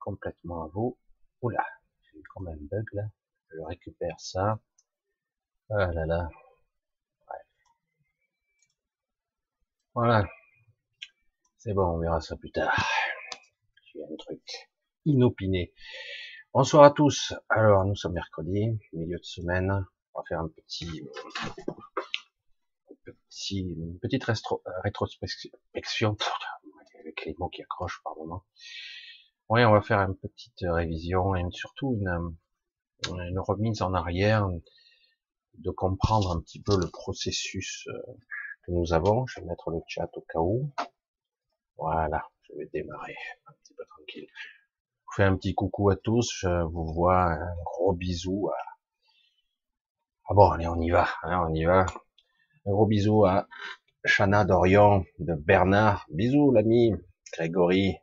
complètement à vous. Oula, j'ai eu quand même un bug là. Je récupère ça. Ah là là. Voilà. C'est bon, on verra ça plus tard. J'ai un truc inopiné. Bonsoir à tous. Alors, nous sommes mercredi, milieu de semaine. On va faire un petit, petit une petite rétrospection avec les mots qui accrochent par moment. Oui, on va faire une petite révision et surtout une, une remise en arrière, de comprendre un petit peu le processus euh, que nous avons. Je vais mettre le chat au cas où. Voilà, je vais démarrer un petit peu tranquille. Je vous fais un petit coucou à tous. Je vous vois un gros bisou. À... Ah bon, allez, on y va. Hein, on y va. Un gros bisou à Chana Dorion de Bernard. Bisous l'ami. Grégory.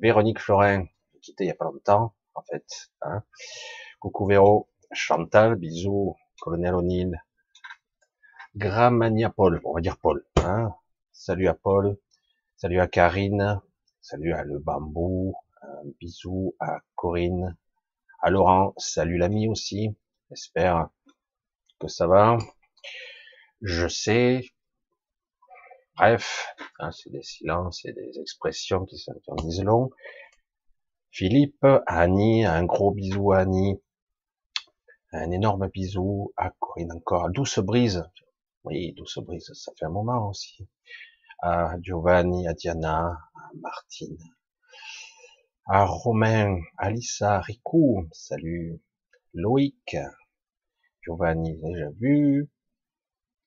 Véronique Florin. Quitté il y a pas longtemps, en fait. Hein. Coucou Véro. Chantal. Bisous. Colonel O'Neill. Gramania Paul. On va dire Paul. Hein. Salut à Paul. Salut à Karine. Salut à Le Bambou. Un à Corinne. À Laurent. Salut l'ami aussi. J'espère que ça va. Je sais. Bref, hein, c'est des silences et des expressions qui, sont, en disent long. Philippe, Annie, un gros bisou à Annie. Un énorme bisou à Corinne encore. Douce Brise. Oui, Douce Brise, ça fait un moment aussi. À Giovanni, à Diana, à Martine. À Romain, Alissa, Ricou. Salut. Loïc. Giovanni, déjà vu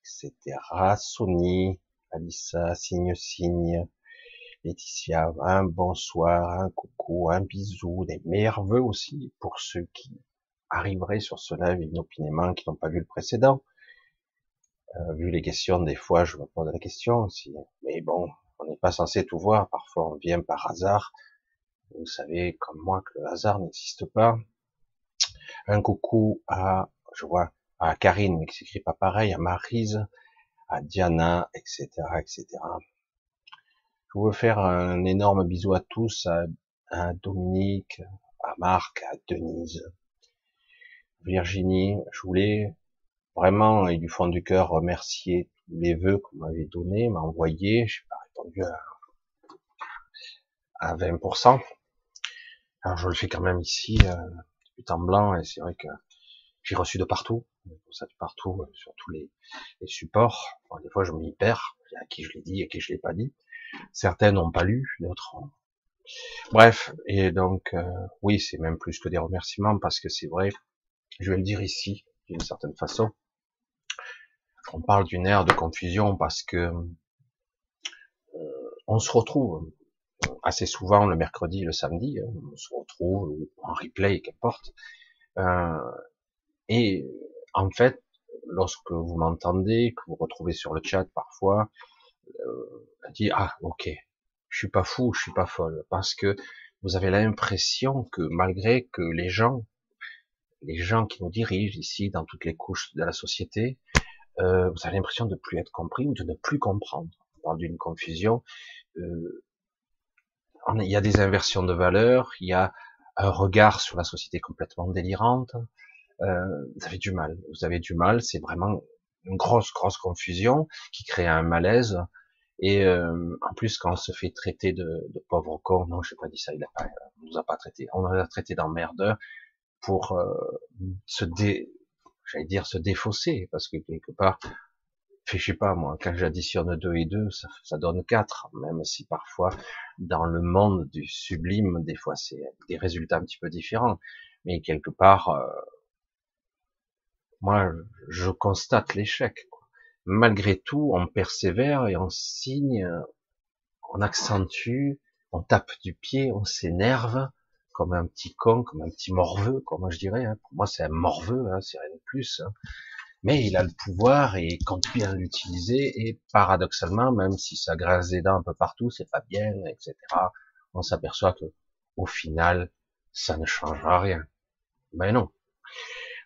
etc. Sony, Alissa, signe, signe, Laetitia, un bonsoir, un coucou, un bisou, des meilleurs vœux aussi pour ceux qui arriveraient sur ce live inopinément, qui n'ont pas vu le précédent. Euh, vu les questions, des fois, je me pose la question aussi. Mais bon, on n'est pas censé tout voir. Parfois, on vient par hasard. Vous savez, comme moi, que le hasard n'existe pas. Un coucou à, je vois, à Karine, mais qui s'écrit pas pareil, à Marise, à Diana, etc., etc. Je veux faire un énorme bisou à tous, à, Dominique, à Marc, à Denise, Virginie. Je voulais vraiment, et du fond du cœur, remercier tous les vœux que vous m'avez donnés, m'a envoyé. J'ai pas répondu à, à 20%. Alors je le fais quand même ici, euh, du temps blanc, et c'est vrai que j'ai reçu de partout ça de partout, euh, sur tous les, supports. des fois, je m'y perds, à qui je l'ai dit, à qui je l'ai pas dit. Certaines n'ont pas lu, d'autres. Bref, et donc, euh, oui, c'est même plus que des remerciements, parce que c'est vrai, je vais le dire ici, d'une certaine façon, on parle d'une ère de confusion, parce que euh, on se retrouve assez souvent le mercredi, le samedi, hein, on se retrouve en replay, qu'importe, et en fait, lorsque vous m'entendez, que vous retrouvez sur le chat parfois, euh, dit ah ok, je suis pas fou, je suis pas folle, parce que vous avez l'impression que malgré que les gens, les gens qui nous dirigent ici dans toutes les couches de la société, euh, vous avez l'impression de plus être compris ou de ne plus comprendre. On parle d'une confusion. Euh, il y a des inversions de valeurs, il y a un regard sur la société complètement délirante, euh, vous avez du mal. Vous avez du mal. C'est vraiment une grosse, grosse confusion qui crée un malaise. Et euh, en plus, quand on se fait traiter de, de pauvre con, non, je n'ai pas dit ça, il a pas, on nous a pas traité, on nous a traité d'emmerdeur pour euh, se dé, j'allais dire se défausser, parce que quelque part, je sais pas moi, quand j'additionne 2 et 2, ça, ça, donne 4, même si parfois dans le monde du sublime, des fois c'est des résultats un petit peu différents, mais quelque part, euh, moi, je constate l'échec. Malgré tout, on persévère et on signe, on accentue, on tape du pied, on s'énerve comme un petit con, comme un petit morveux, comme je dirais. Hein. Pour moi, c'est un morveux, hein, c'est rien de plus. Hein. Mais il a le pouvoir et quand bien l'utiliser, et paradoxalement, même si ça grince des dents un peu partout, c'est pas bien, etc., on s'aperçoit que au final, ça ne changera rien. Mais non.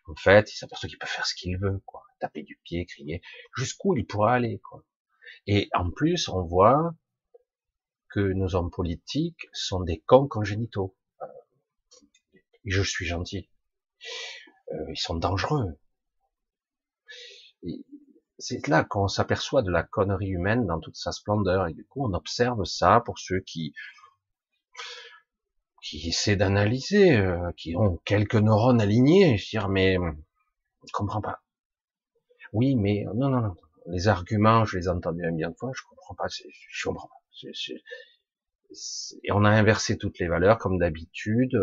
En fait, il s'aperçoit qu'il peut faire ce qu'il veut, quoi. Taper du pied, crier. Jusqu'où il pourra aller, quoi. Et en plus, on voit que nos hommes politiques sont des cons congénitaux. Euh, je suis gentil. Euh, ils sont dangereux. C'est là qu'on s'aperçoit de la connerie humaine dans toute sa splendeur. Et du coup, on observe ça pour ceux qui qui essaient d'analyser, euh, qui ont quelques neurones alignés. Je dire, mais je comprends pas. Oui, mais non, non, non. Les arguments, je les ai entendus un bien de fois. Je comprends pas. Je comprends pas. et on a inversé toutes les valeurs comme d'habitude.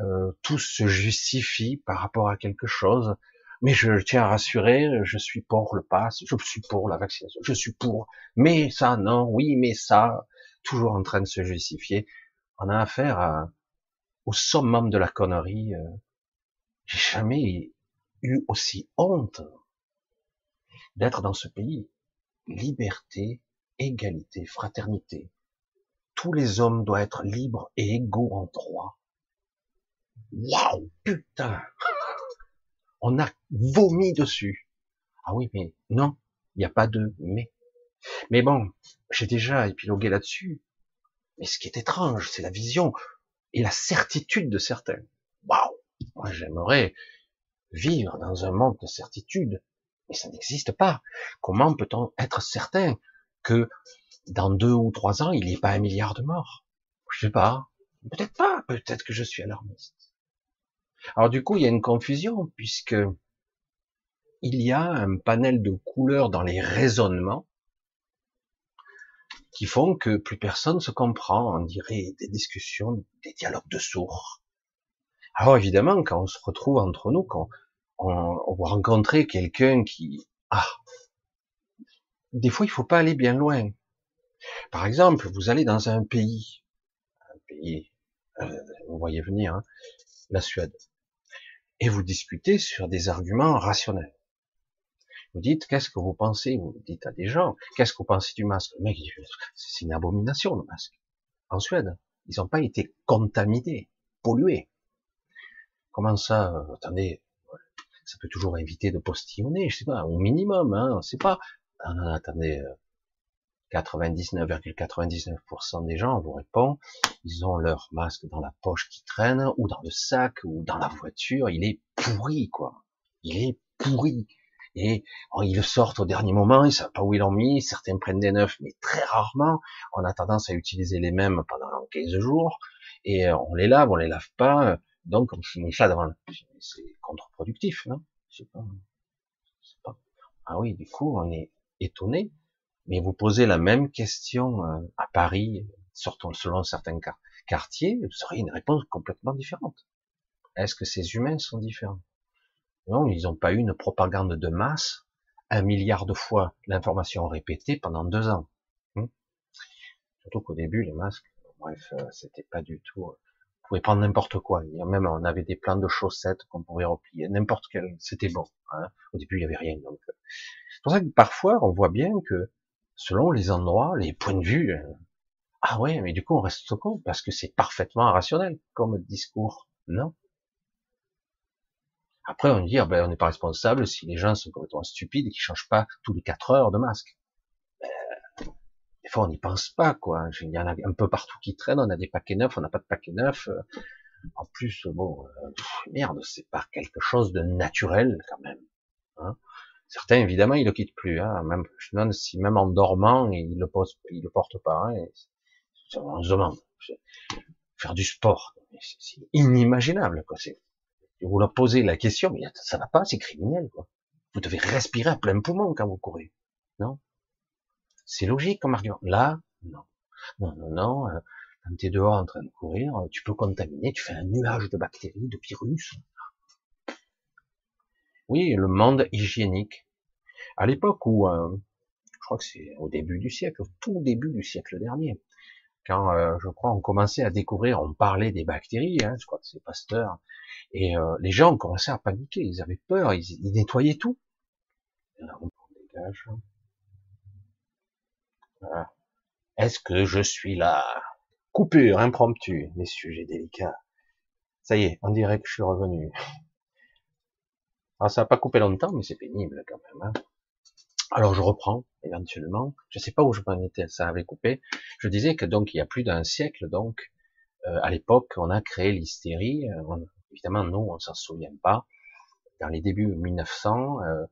Euh, tout se justifie par rapport à quelque chose. Mais je tiens à rassurer, je suis pour le pass, je suis pour la vaccination, je suis pour. Mais ça, non, oui, mais ça, toujours en train de se justifier. On a affaire au summum de la connerie. Euh. J'ai jamais eu aussi honte d'être dans ce pays. Liberté, égalité, fraternité. Tous les hommes doivent être libres et égaux en droit. Waouh, putain On a vomi dessus. Ah oui, mais non, il n'y a pas de mais. Mais bon, j'ai déjà épilogué là-dessus. Mais ce qui est étrange, c'est la vision et la certitude de certains. Waouh Moi, j'aimerais vivre dans un monde de certitude, mais ça n'existe pas. Comment peut-on être certain que dans deux ou trois ans, il n'y ait pas un milliard de morts? Je sais pas. Peut-être pas. Peut-être que je suis alarmiste. Alors du coup, il y a une confusion puisque il y a un panel de couleurs dans les raisonnements qui font que plus personne se comprend. On dirait des discussions, des dialogues de sourds. Alors évidemment, quand on se retrouve entre nous, quand on, on quelqu'un qui, ah, des fois il faut pas aller bien loin. Par exemple, vous allez dans un pays, un pays, euh, vous voyez venir, hein, la Suède, et vous discutez sur des arguments rationnels. Vous dites, qu'est-ce que vous pensez? Vous dites à des gens, qu'est-ce que vous pensez du masque? Le mec, c'est une abomination le masque. En Suède, ils n'ont pas été contaminés, pollués. Comment ça euh, Attendez, ça peut toujours éviter de postillonner, je sais pas, au minimum, hein, c'est pas. Ah attendez, 99,99% euh, des gens vous répondent, ils ont leur masque dans la poche qui traîne, ou dans le sac, ou dans la voiture, il est pourri, quoi. Il est pourri et oh, ils le sortent au dernier moment, ils savent pas où ils l'ont mis, certains prennent des neufs, mais très rarement, on a tendance à utiliser les mêmes pendant 15 jours, et euh, on les lave, on les lave pas, donc on finit ça devant, c'est contre-productif, non? Ah oui, du coup, on est étonné, mais vous posez la même question euh, à Paris, surtout selon certains quartiers, vous aurez une réponse complètement différente. Est-ce que ces humains sont différents? Non, ils n'ont pas eu une propagande de masse, un milliard de fois l'information répétée pendant deux ans. Hmm. Surtout qu'au début, les masques, bref, euh, c'était pas du tout. Euh, on pouvait prendre n'importe quoi. Même on avait des plans de chaussettes qu'on pouvait replier, n'importe quel, c'était bon. Hein. Au début, il y avait rien. Donc, euh, c'est pour ça que parfois, on voit bien que selon les endroits, les points de vue, ah ouais, mais du coup, on reste con parce que c'est parfaitement irrationnel comme discours. Non, après, on dit, ben, on n'est pas responsable si les gens sont complètement stupides et qu'ils changent pas tous les quatre heures de masque. Ben, des fois, on n'y pense pas, quoi. Il y en a un peu partout qui traînent, on a des paquets neufs, on n'a pas de paquets neufs. En plus, bon, euh, merde, c'est pas quelque chose de naturel, quand même. Hein. Certains, évidemment, ils le quittent plus. Hein. Même, je demande si même en dormant, ils le, posent, ils le portent pas. Hein. on se demande. Faire du sport, c'est inimaginable, quoi. Vous leur posez la question, mais ça va pas, c'est criminel, quoi. Vous devez respirer à plein poumon quand vous courez. Non? C'est logique comme argument. Là, non. Non, non, non. Euh, quand tu es dehors en train de courir, tu peux contaminer, tu fais un nuage de bactéries, de virus. Oui, le monde hygiénique. À l'époque où, euh, je crois que c'est au début du siècle, au tout début du siècle dernier, quand euh, je crois on commençait à découvrir, on parlait des bactéries, hein, je crois que c'est Pasteur, et euh, les gens ont commencé à paniquer, ils avaient peur, ils, nettoyaient tout. Est-ce que je suis là? Coupure impromptue, les sujets délicats. Ça y est, on dirait que je suis revenu. Alors ça n'a pas coupé longtemps, mais c'est pénible quand même. Hein. Alors je reprends éventuellement. Je ne sais pas où je m'en étais, ça avait coupé. Je disais que donc il y a plus d'un siècle, donc euh, à l'époque, on a créé l'hystérie. Euh, évidemment, nous, on s'en souvient pas. Dans les débuts 1900, euh,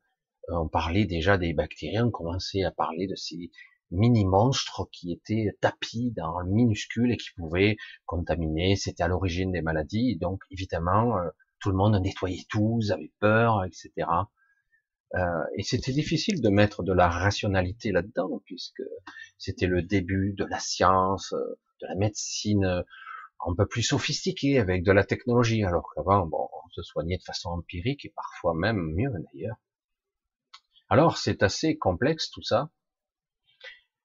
on parlait déjà des bactéries, on commençait à parler de ces mini-monstres qui étaient tapis dans le minuscule et qui pouvaient contaminer. C'était à l'origine des maladies. donc, évidemment, tout le monde nettoyait tout, avait peur, etc. Euh, et c'était difficile de mettre de la rationalité là-dedans, puisque c'était le début de la science, euh, de la médecine euh, un peu plus sophistiquée, avec de la technologie, alors qu'avant, bon, on se soignait de façon empirique, et parfois même mieux d'ailleurs. Alors c'est assez complexe tout ça.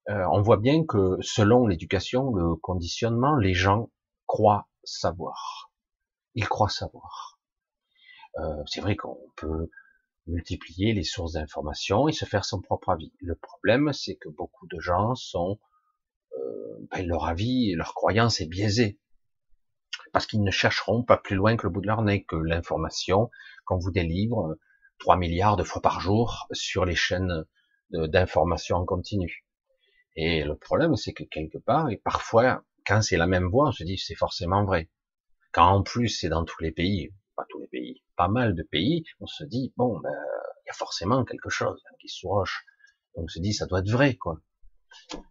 On voit bien que selon l'éducation, le conditionnement, les gens croient savoir. Ils croient savoir. C'est vrai qu'on peut multiplier les sources d'informations et se faire son propre avis. Le problème, c'est que beaucoup de gens sont, euh, ben, leur avis et leur croyance est biaisée. Parce qu'ils ne chercheront pas plus loin que le bout de leur nez, que l'information qu'on vous délivre 3 euh, milliards de fois par jour sur les chaînes d'information en continu. Et le problème, c'est que quelque part, et parfois, quand c'est la même voix, on se dit c'est forcément vrai. Quand en plus c'est dans tous les pays, pas tous les pays, pas mal de pays, on se dit bon, ben, il y a forcément quelque chose qui se roche. On se dit ça doit être vrai, quoi.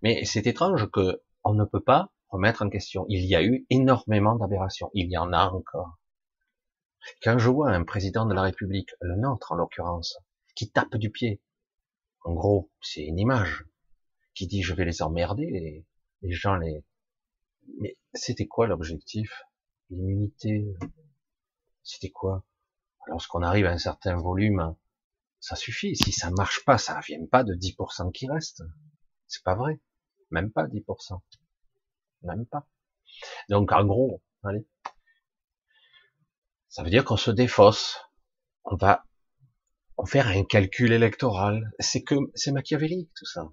Mais c'est étrange que on ne peut pas remettre en question. Il y a eu énormément d'aberrations. Il y en a encore. Quand je vois un président de la République, le nôtre en l'occurrence, qui tape du pied, en gros, c'est une image, qui dit je vais les emmerder, les, les gens les... Mais c'était quoi l'objectif? L'immunité? C'était quoi? Lorsqu'on arrive à un certain volume, ça suffit. Si ça marche pas, ça ne vient pas de 10% qui reste. C'est pas vrai. Même pas 10%. Même pas. Donc, en gros, allez. Ça veut dire qu'on se défausse. On va faire un calcul électoral. C'est que, c'est machiavélique, tout ça.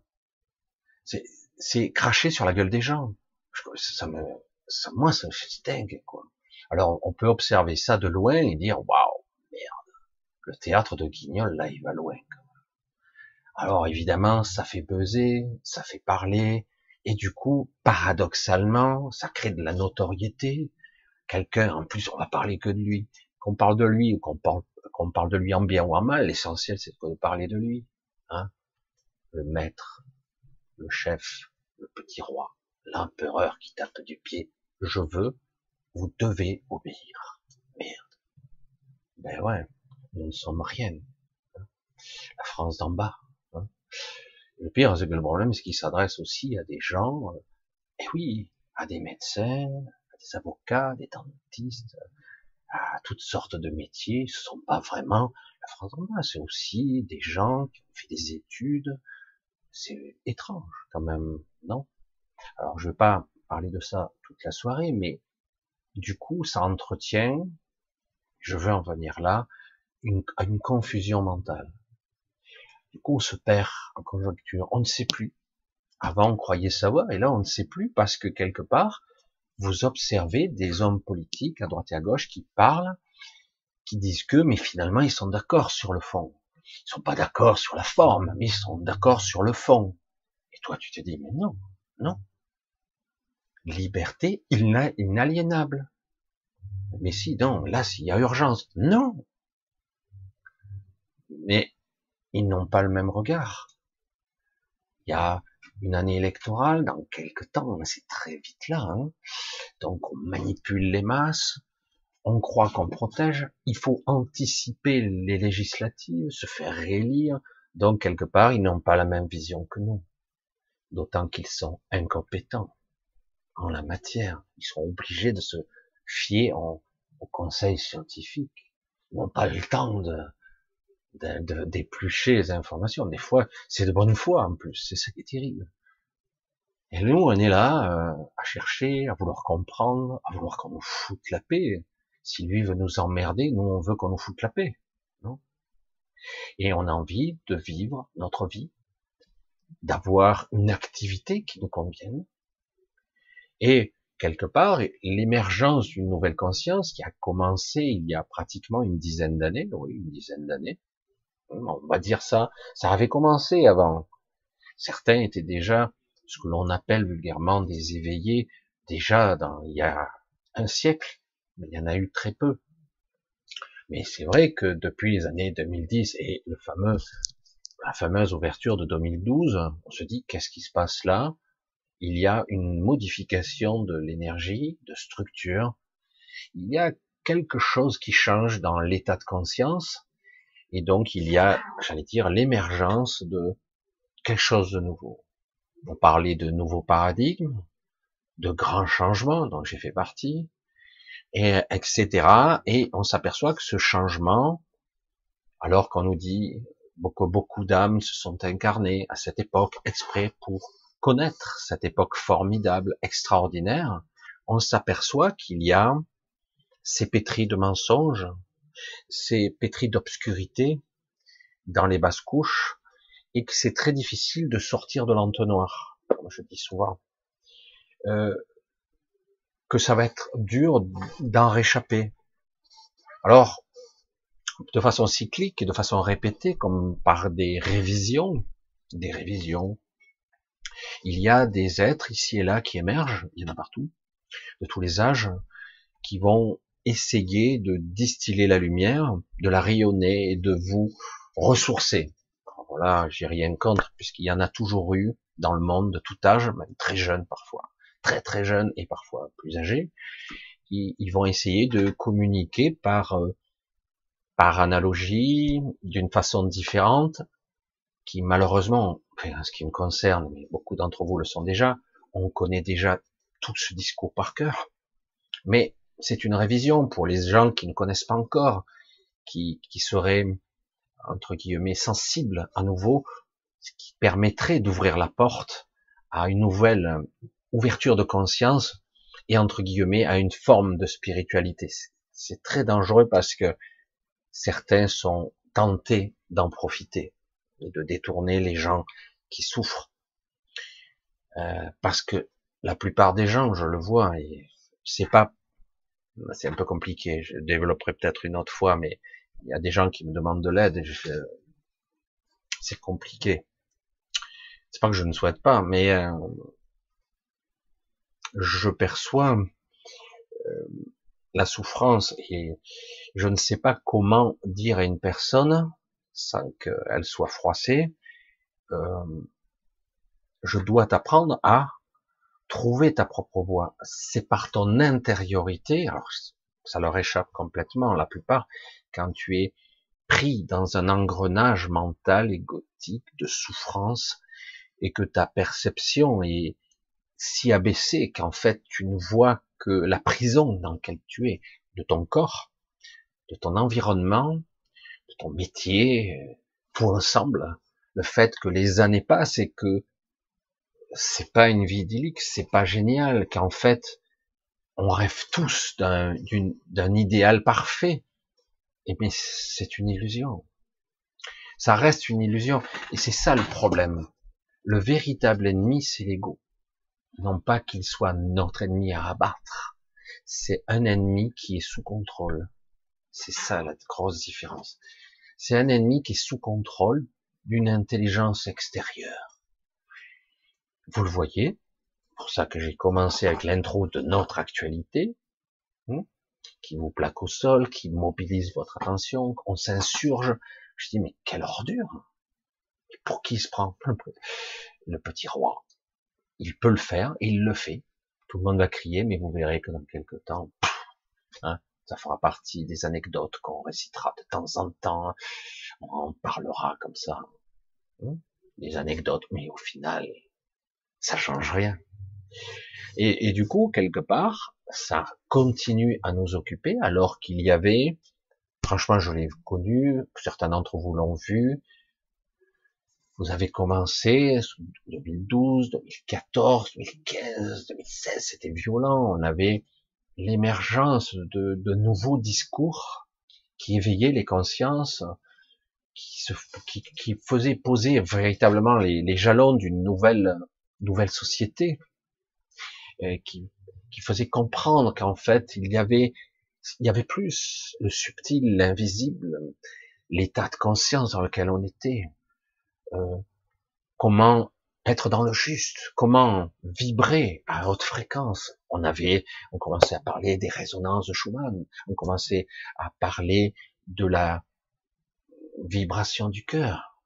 C'est, cracher sur la gueule des gens. Moi, ça me dingue, quoi. Alors, on peut observer ça de loin et dire, waouh, le théâtre de Guignol, là, il va loin. Alors évidemment, ça fait buzzer, ça fait parler, et du coup, paradoxalement, ça crée de la notoriété. Quelqu'un, en plus, on va parler que de lui. Qu'on parle de lui ou qu'on parle, qu'on parle de lui en bien ou en mal, l'essentiel c'est de parler de lui. Hein le maître, le chef, le petit roi, l'empereur qui tape du pied. Je veux, vous devez obéir. Merde. Ben ouais nous ne sommes rien. La France d'en bas. Hein. Le pire, c'est que le problème, c'est qu'il s'adresse aussi à des gens, et euh, eh oui, à des médecins, à des avocats, des dentistes, à toutes sortes de métiers. Ce sont pas vraiment la France d'en bas, c'est aussi des gens qui ont fait des études. C'est étrange, quand même, non? Alors, je vais pas parler de ça toute la soirée, mais du coup, ça entretient, je veux en venir là, une, une confusion mentale. Du coup, on se perd en conjoncture. On ne sait plus. Avant, on croyait savoir, et là, on ne sait plus parce que quelque part, vous observez des hommes politiques à droite et à gauche qui parlent, qui disent que, mais finalement, ils sont d'accord sur le fond. Ils sont pas d'accord sur la forme, mais ils sont d'accord sur le fond. Et toi, tu te dis, mais non, non. Liberté inaliénable. Mais si, non, là, s'il y a urgence. Non, mais ils n'ont pas le même regard. Il y a une année électorale dans quelques temps, c'est très vite là. Hein. Donc on manipule les masses, on croit qu'on protège, il faut anticiper les législatives, se faire réélire. Donc quelque part, ils n'ont pas la même vision que nous. D'autant qu'ils sont incompétents en la matière. Ils sont obligés de se fier au conseil scientifique. Ils n'ont pas le temps de, d'éplucher les informations. Des fois, c'est de bonne foi en plus, c'est ça qui est terrible. Et nous, on est là euh, à chercher, à vouloir comprendre, à vouloir qu'on nous foute la paix. Si lui veut nous emmerder, nous, on veut qu'on nous foute la paix. Non? Et on a envie de vivre notre vie, d'avoir une activité qui nous convienne. Et quelque part, l'émergence d'une nouvelle conscience qui a commencé il y a pratiquement une dizaine d'années, oui, une dizaine d'années, on va dire ça, ça avait commencé avant. Certains étaient déjà ce que l'on appelle vulgairement des éveillés, déjà dans, il y a un siècle, mais il y en a eu très peu. Mais c'est vrai que depuis les années 2010 et le fameux, la fameuse ouverture de 2012, on se dit qu'est-ce qui se passe là? Il y a une modification de l'énergie, de structure. Il y a quelque chose qui change dans l'état de conscience. Et donc il y a, j'allais dire, l'émergence de quelque chose de nouveau. On parlait de nouveaux paradigmes, de grands changements dont j'ai fait partie, et etc. Et on s'aperçoit que ce changement, alors qu'on nous dit que beaucoup d'âmes se sont incarnées à cette époque exprès pour connaître cette époque formidable, extraordinaire, on s'aperçoit qu'il y a ces pétris de mensonges, ces pétris d'obscurité dans les basses couches, et que c'est très difficile de sortir de l'entonnoir, comme je dis souvent. Euh, que ça va être dur d'en réchapper. Alors, de façon cyclique et de façon répétée, comme par des révisions, des révisions, il y a des êtres ici et là qui émergent, il y en a partout, de tous les âges, qui vont essayer de distiller la lumière, de la rayonner et de vous ressourcer. voilà, j'ai rien contre, puisqu'il y en a toujours eu dans le monde de tout âge, même très jeune parfois très très jeunes et parfois plus âgés, ils, vont essayer de communiquer par euh, par analogie, d'une façon différente, qui malheureusement, en ce qui me concerne, mais beaucoup d'entre vous le sont déjà, on connaît déjà tout ce discours par cœur. Mais c'est une révision pour les gens qui ne connaissent pas encore, qui, seraient entre guillemets sensibles à nouveau, ce qui permettrait d'ouvrir la porte à une nouvelle ouverture de conscience et entre guillemets à une forme de spiritualité. C'est très dangereux parce que certains sont tentés d'en profiter et de détourner les gens qui souffrent. Euh, parce que la plupart des gens, je le vois, c'est pas, c'est un peu compliqué. Je développerai peut-être une autre fois, mais il y a des gens qui me demandent de l'aide. C'est compliqué. C'est pas que je ne souhaite pas, mais euh, je perçois euh, la souffrance et je ne sais pas comment dire à une personne sans qu'elle soit froissée, euh, je dois t'apprendre à trouver ta propre voie. C'est par ton intériorité, alors ça leur échappe complètement la plupart, quand tu es pris dans un engrenage mental égotique de souffrance et que ta perception est, si abaissé qu'en fait tu ne vois que la prison dans laquelle tu es, de ton corps, de ton environnement, de ton métier, tout ensemble, le fait que les années passent et que c'est pas une vie idyllique, c'est pas génial, qu'en fait on rêve tous d'un idéal parfait, et eh bien c'est une illusion. Ça reste une illusion, et c'est ça le problème. Le véritable ennemi, c'est l'ego non pas qu'il soit notre ennemi à abattre, c'est un ennemi qui est sous contrôle. C'est ça la grosse différence. C'est un ennemi qui est sous contrôle d'une intelligence extérieure. Vous le voyez, pour ça que j'ai commencé avec l'intro de notre actualité, hein, qui vous plaque au sol, qui mobilise votre attention, on s'insurge. Je dis, mais quelle ordure Pour qui se prend? Le petit roi il peut le faire et il le fait. Tout le monde va crier, mais vous verrez que dans quelques temps, hein, ça fera partie des anecdotes qu'on récitera de temps en temps. On parlera comme ça, hein, des anecdotes, mais au final, ça change rien. Et, du coup, quelque part, ça continue à nous occuper, alors qu'il y avait, franchement, je l'ai connu, certains d'entre vous l'ont vu, vous avez commencé 2012, 2014, 2015, 2016, c'était violent. On avait l'émergence de, de, nouveaux discours qui éveillaient les consciences, qui, qui, faisaient poser véritablement les jalons d'une nouvelle nouvelle société, et qui, qui faisait comprendre qu'en fait il y avait il y avait plus le subtil, l'invisible, l'état de conscience dans lequel on était, euh, comment être dans le juste, comment vibrer à haute fréquence. On avait, on commençait à parler des résonances de Schumann, on commençait à parler de la vibration du cœur,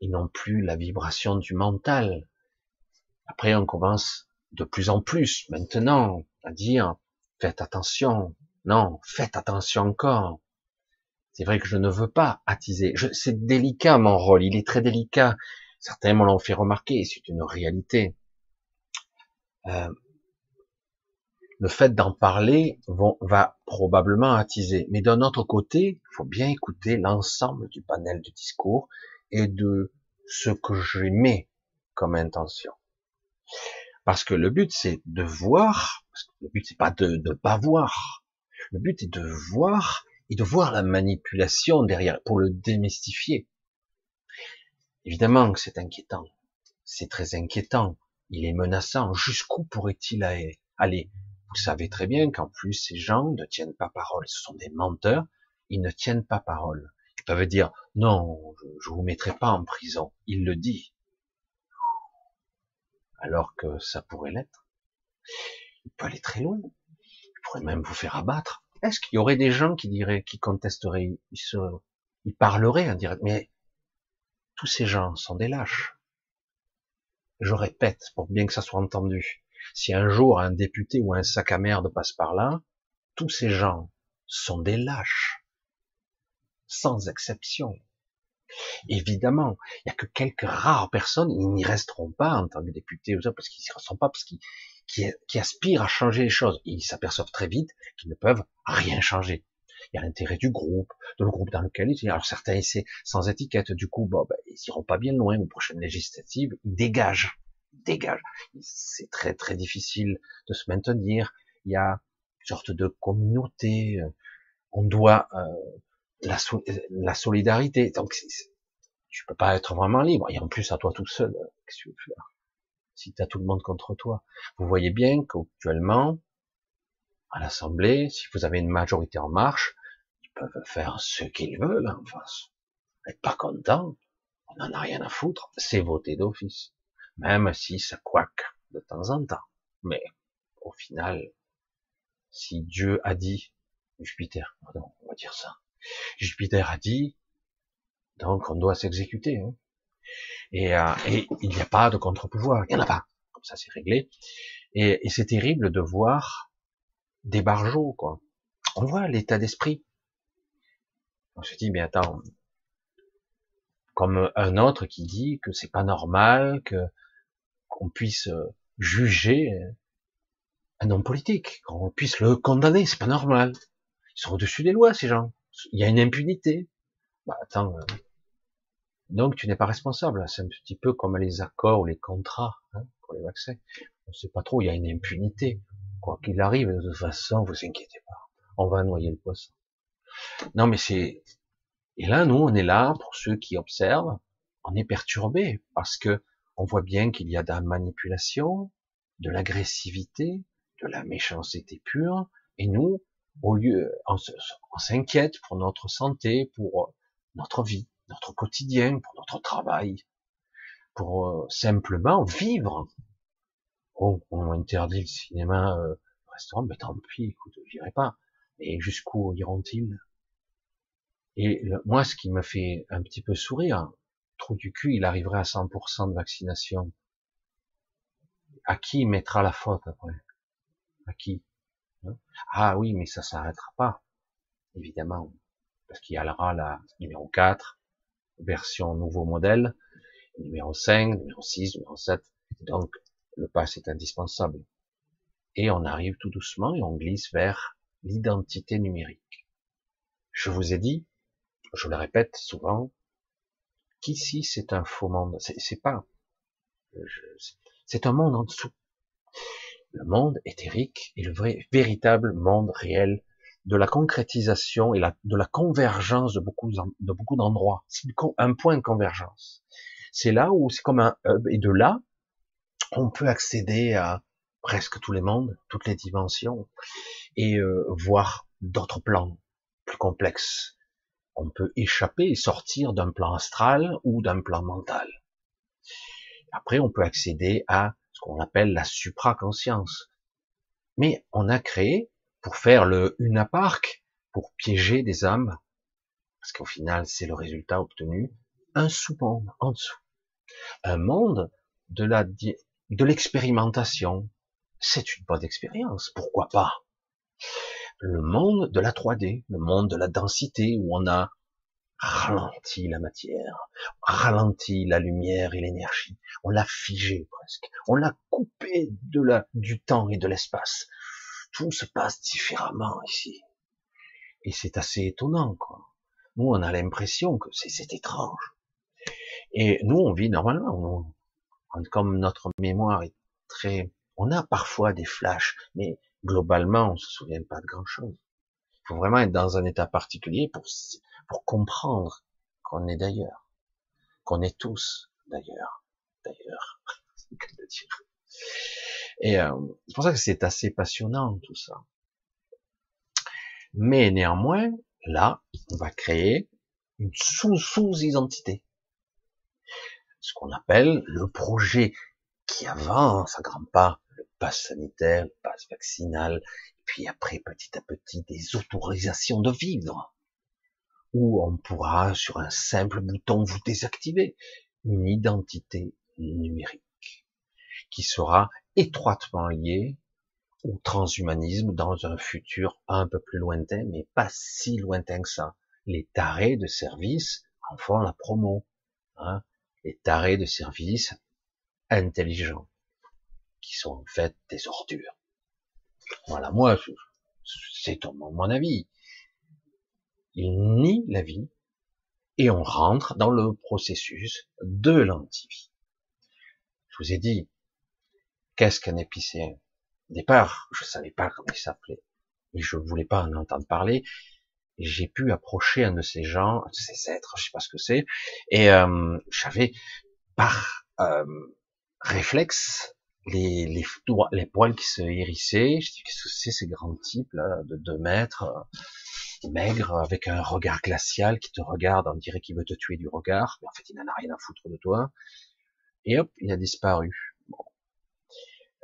et non plus la vibration du mental. Après, on commence de plus en plus maintenant à dire, faites attention, non, faites attention encore. C'est vrai que je ne veux pas attiser. C'est délicat mon rôle, il est très délicat. Certains me l'ont fait remarquer, c'est une réalité. Euh, le fait d'en parler va probablement attiser. Mais d'un autre côté, il faut bien écouter l'ensemble du panel de discours et de ce que mets comme intention. Parce que le but, c'est de voir, le but, c'est pas de ne pas voir. Le but est de voir et de voir la manipulation derrière pour le démystifier. Évidemment que c'est inquiétant. C'est très inquiétant. Il est menaçant. Jusqu'où pourrait-il aller? Vous savez très bien qu'en plus, ces gens ne tiennent pas parole. Ce sont des menteurs. Ils ne tiennent pas parole. Ils peuvent dire, non, je vous mettrai pas en prison. Il le dit. Alors que ça pourrait l'être. Il peut aller très loin. Il pourrait même vous faire abattre. Est-ce qu'il y aurait des gens qui diraient, qui contesteraient, ils, se, ils parleraient en mais tous ces gens sont des lâches. Je répète, pour bien que ça soit entendu, si un jour un député ou un sac à merde passe par là, tous ces gens sont des lâches. Sans exception. Évidemment, il n'y a que quelques rares personnes, ils n'y resteront pas en tant que députés ou ça, parce qu'ils n'y resteront pas, parce qu'ils qui, aspirent à changer les choses. ils s'aperçoivent très vite qu'ils ne peuvent rien changer il y a l'intérêt du groupe, de le groupe dans lequel ils sont. Alors certains c'est sans étiquette, du coup, ben, ils iront pas bien loin aux prochaines législatives, ils dégagent, ils dégagent. C'est très très difficile de se maintenir. Il y a une sorte de communauté. Euh, on doit euh, la, la solidarité. Donc tu peux pas être vraiment libre. Et en plus à toi tout seul, euh, qu'est-ce que tu veux faire? Si tu as tout le monde contre toi. Vous voyez bien qu'actuellement, à l'Assemblée, si vous avez une majorité en marche, ils peuvent faire ce qu'ils veulent en face. Être pas content, on n'en a rien à foutre, c'est voter d'office. Même si ça couaque de temps en temps. Mais, au final, si Dieu a dit, Jupiter, pardon, on va dire ça, Jupiter a dit, donc on doit s'exécuter. Hein. Et, euh, et, il n'y a pas de contre-pouvoir, il n'y en a pas. Comme ça, c'est réglé. Et, et c'est terrible de voir des barjots, quoi. On voit l'état d'esprit. On se dit, mais attends, comme un autre qui dit que c'est pas normal que qu'on puisse juger un homme politique, qu'on puisse le condamner, c'est pas normal. Ils sont au-dessus des lois, ces gens. Il y a une impunité. Bah attends, euh, donc tu n'es pas responsable. C'est un petit peu comme les accords ou les contrats hein, pour les vaccins. On sait pas trop, il y a une impunité. Quoi qu'il arrive, de toute façon, vous inquiétez pas. On va noyer le poisson. Non, mais c'est, et là, nous, on est là, pour ceux qui observent, on est perturbé, parce que on voit bien qu'il y a de la manipulation, de l'agressivité, de la méchanceté pure, et nous, au lieu, on s'inquiète pour notre santé, pour notre vie, notre quotidien, pour notre travail, pour euh, simplement vivre, on, interdit le cinéma, euh, restaurant, mais tant pis, écoute, j'irai pas. Et jusqu'où iront-ils? Et moi, ce qui me fait un petit peu sourire, trou du cul, il arriverait à 100% de vaccination. À qui mettra la faute après? À qui? Ah oui, mais ça s'arrêtera pas, évidemment, parce qu'il y aura la numéro 4, version nouveau modèle, numéro 5, numéro 6, numéro 7. Donc, le pass est indispensable. Et on arrive tout doucement et on glisse vers l'identité numérique. Je vous ai dit, je le répète souvent, qu'ici c'est un faux monde. C'est pas, c'est un monde en dessous. Le monde éthérique est le vrai, véritable monde réel de la concrétisation et de la convergence de beaucoup, de beaucoup d'endroits. C'est un point de convergence. C'est là où c'est comme un hub, et de là, on peut accéder à presque tous les mondes, toutes les dimensions, et euh, voir d'autres plans plus complexes. on peut échapper et sortir d'un plan astral ou d'un plan mental. Après, on peut accéder à ce qu'on appelle la supraconscience. Mais on a créé, pour faire le Unapark, pour piéger des âmes, parce qu'au final, c'est le résultat obtenu, un sous-monde en dessous. Un monde de de l'expérimentation. C'est une bonne expérience. Pourquoi pas? Le monde de la 3D, le monde de la densité où on a ralenti la matière, ralenti la lumière et l'énergie. On l'a figé presque. On l'a coupé de la, du temps et de l'espace. Tout se passe différemment ici. Et c'est assez étonnant, quoi. Nous, on a l'impression que c'est étrange. Et nous, on vit normalement. comme notre mémoire est très, on a parfois des flashs, mais globalement, on se souvient pas de grand chose. Faut vraiment être dans un état particulier pour, pour comprendre qu'on est d'ailleurs, qu'on est tous d'ailleurs, d'ailleurs. Et euh, c'est pour ça que c'est assez passionnant tout ça. Mais néanmoins, là, on va créer une sous-sous-identité. Ce qu'on appelle le projet qui avance à grands pas, le pass sanitaire, le pass vaccinal, puis après, petit à petit, des autorisations de vivre, où on pourra, sur un simple bouton, vous désactiver une identité numérique, qui sera étroitement liée au transhumanisme dans un futur un peu plus lointain, mais pas si lointain que ça. Les tarés de service en font la promo. Hein. Les tarés de service intelligents, qui sont en fait des ordures. Voilà, moi, c'est mon avis. Ils nient la vie et on rentre dans le processus de l'antivie. Je vous ai dit, qu'est-ce qu'un épicéen? Au départ, je savais pas comment il s'appelait. Et je voulais pas en entendre parler. J'ai pu approcher un de ces gens, de ces êtres, je sais pas ce que c'est. Et euh, j'avais, par euh, réflexe, les, les, les poils qui se hérissaient. Je dis, qu'est-ce que c'est ces grands types là, de deux mètres, euh, maigres, avec un regard glacial qui te regarde, on dirait qu'il veut te tuer du regard. Mais en fait, il n'en a rien à foutre de toi. Et hop, il a disparu.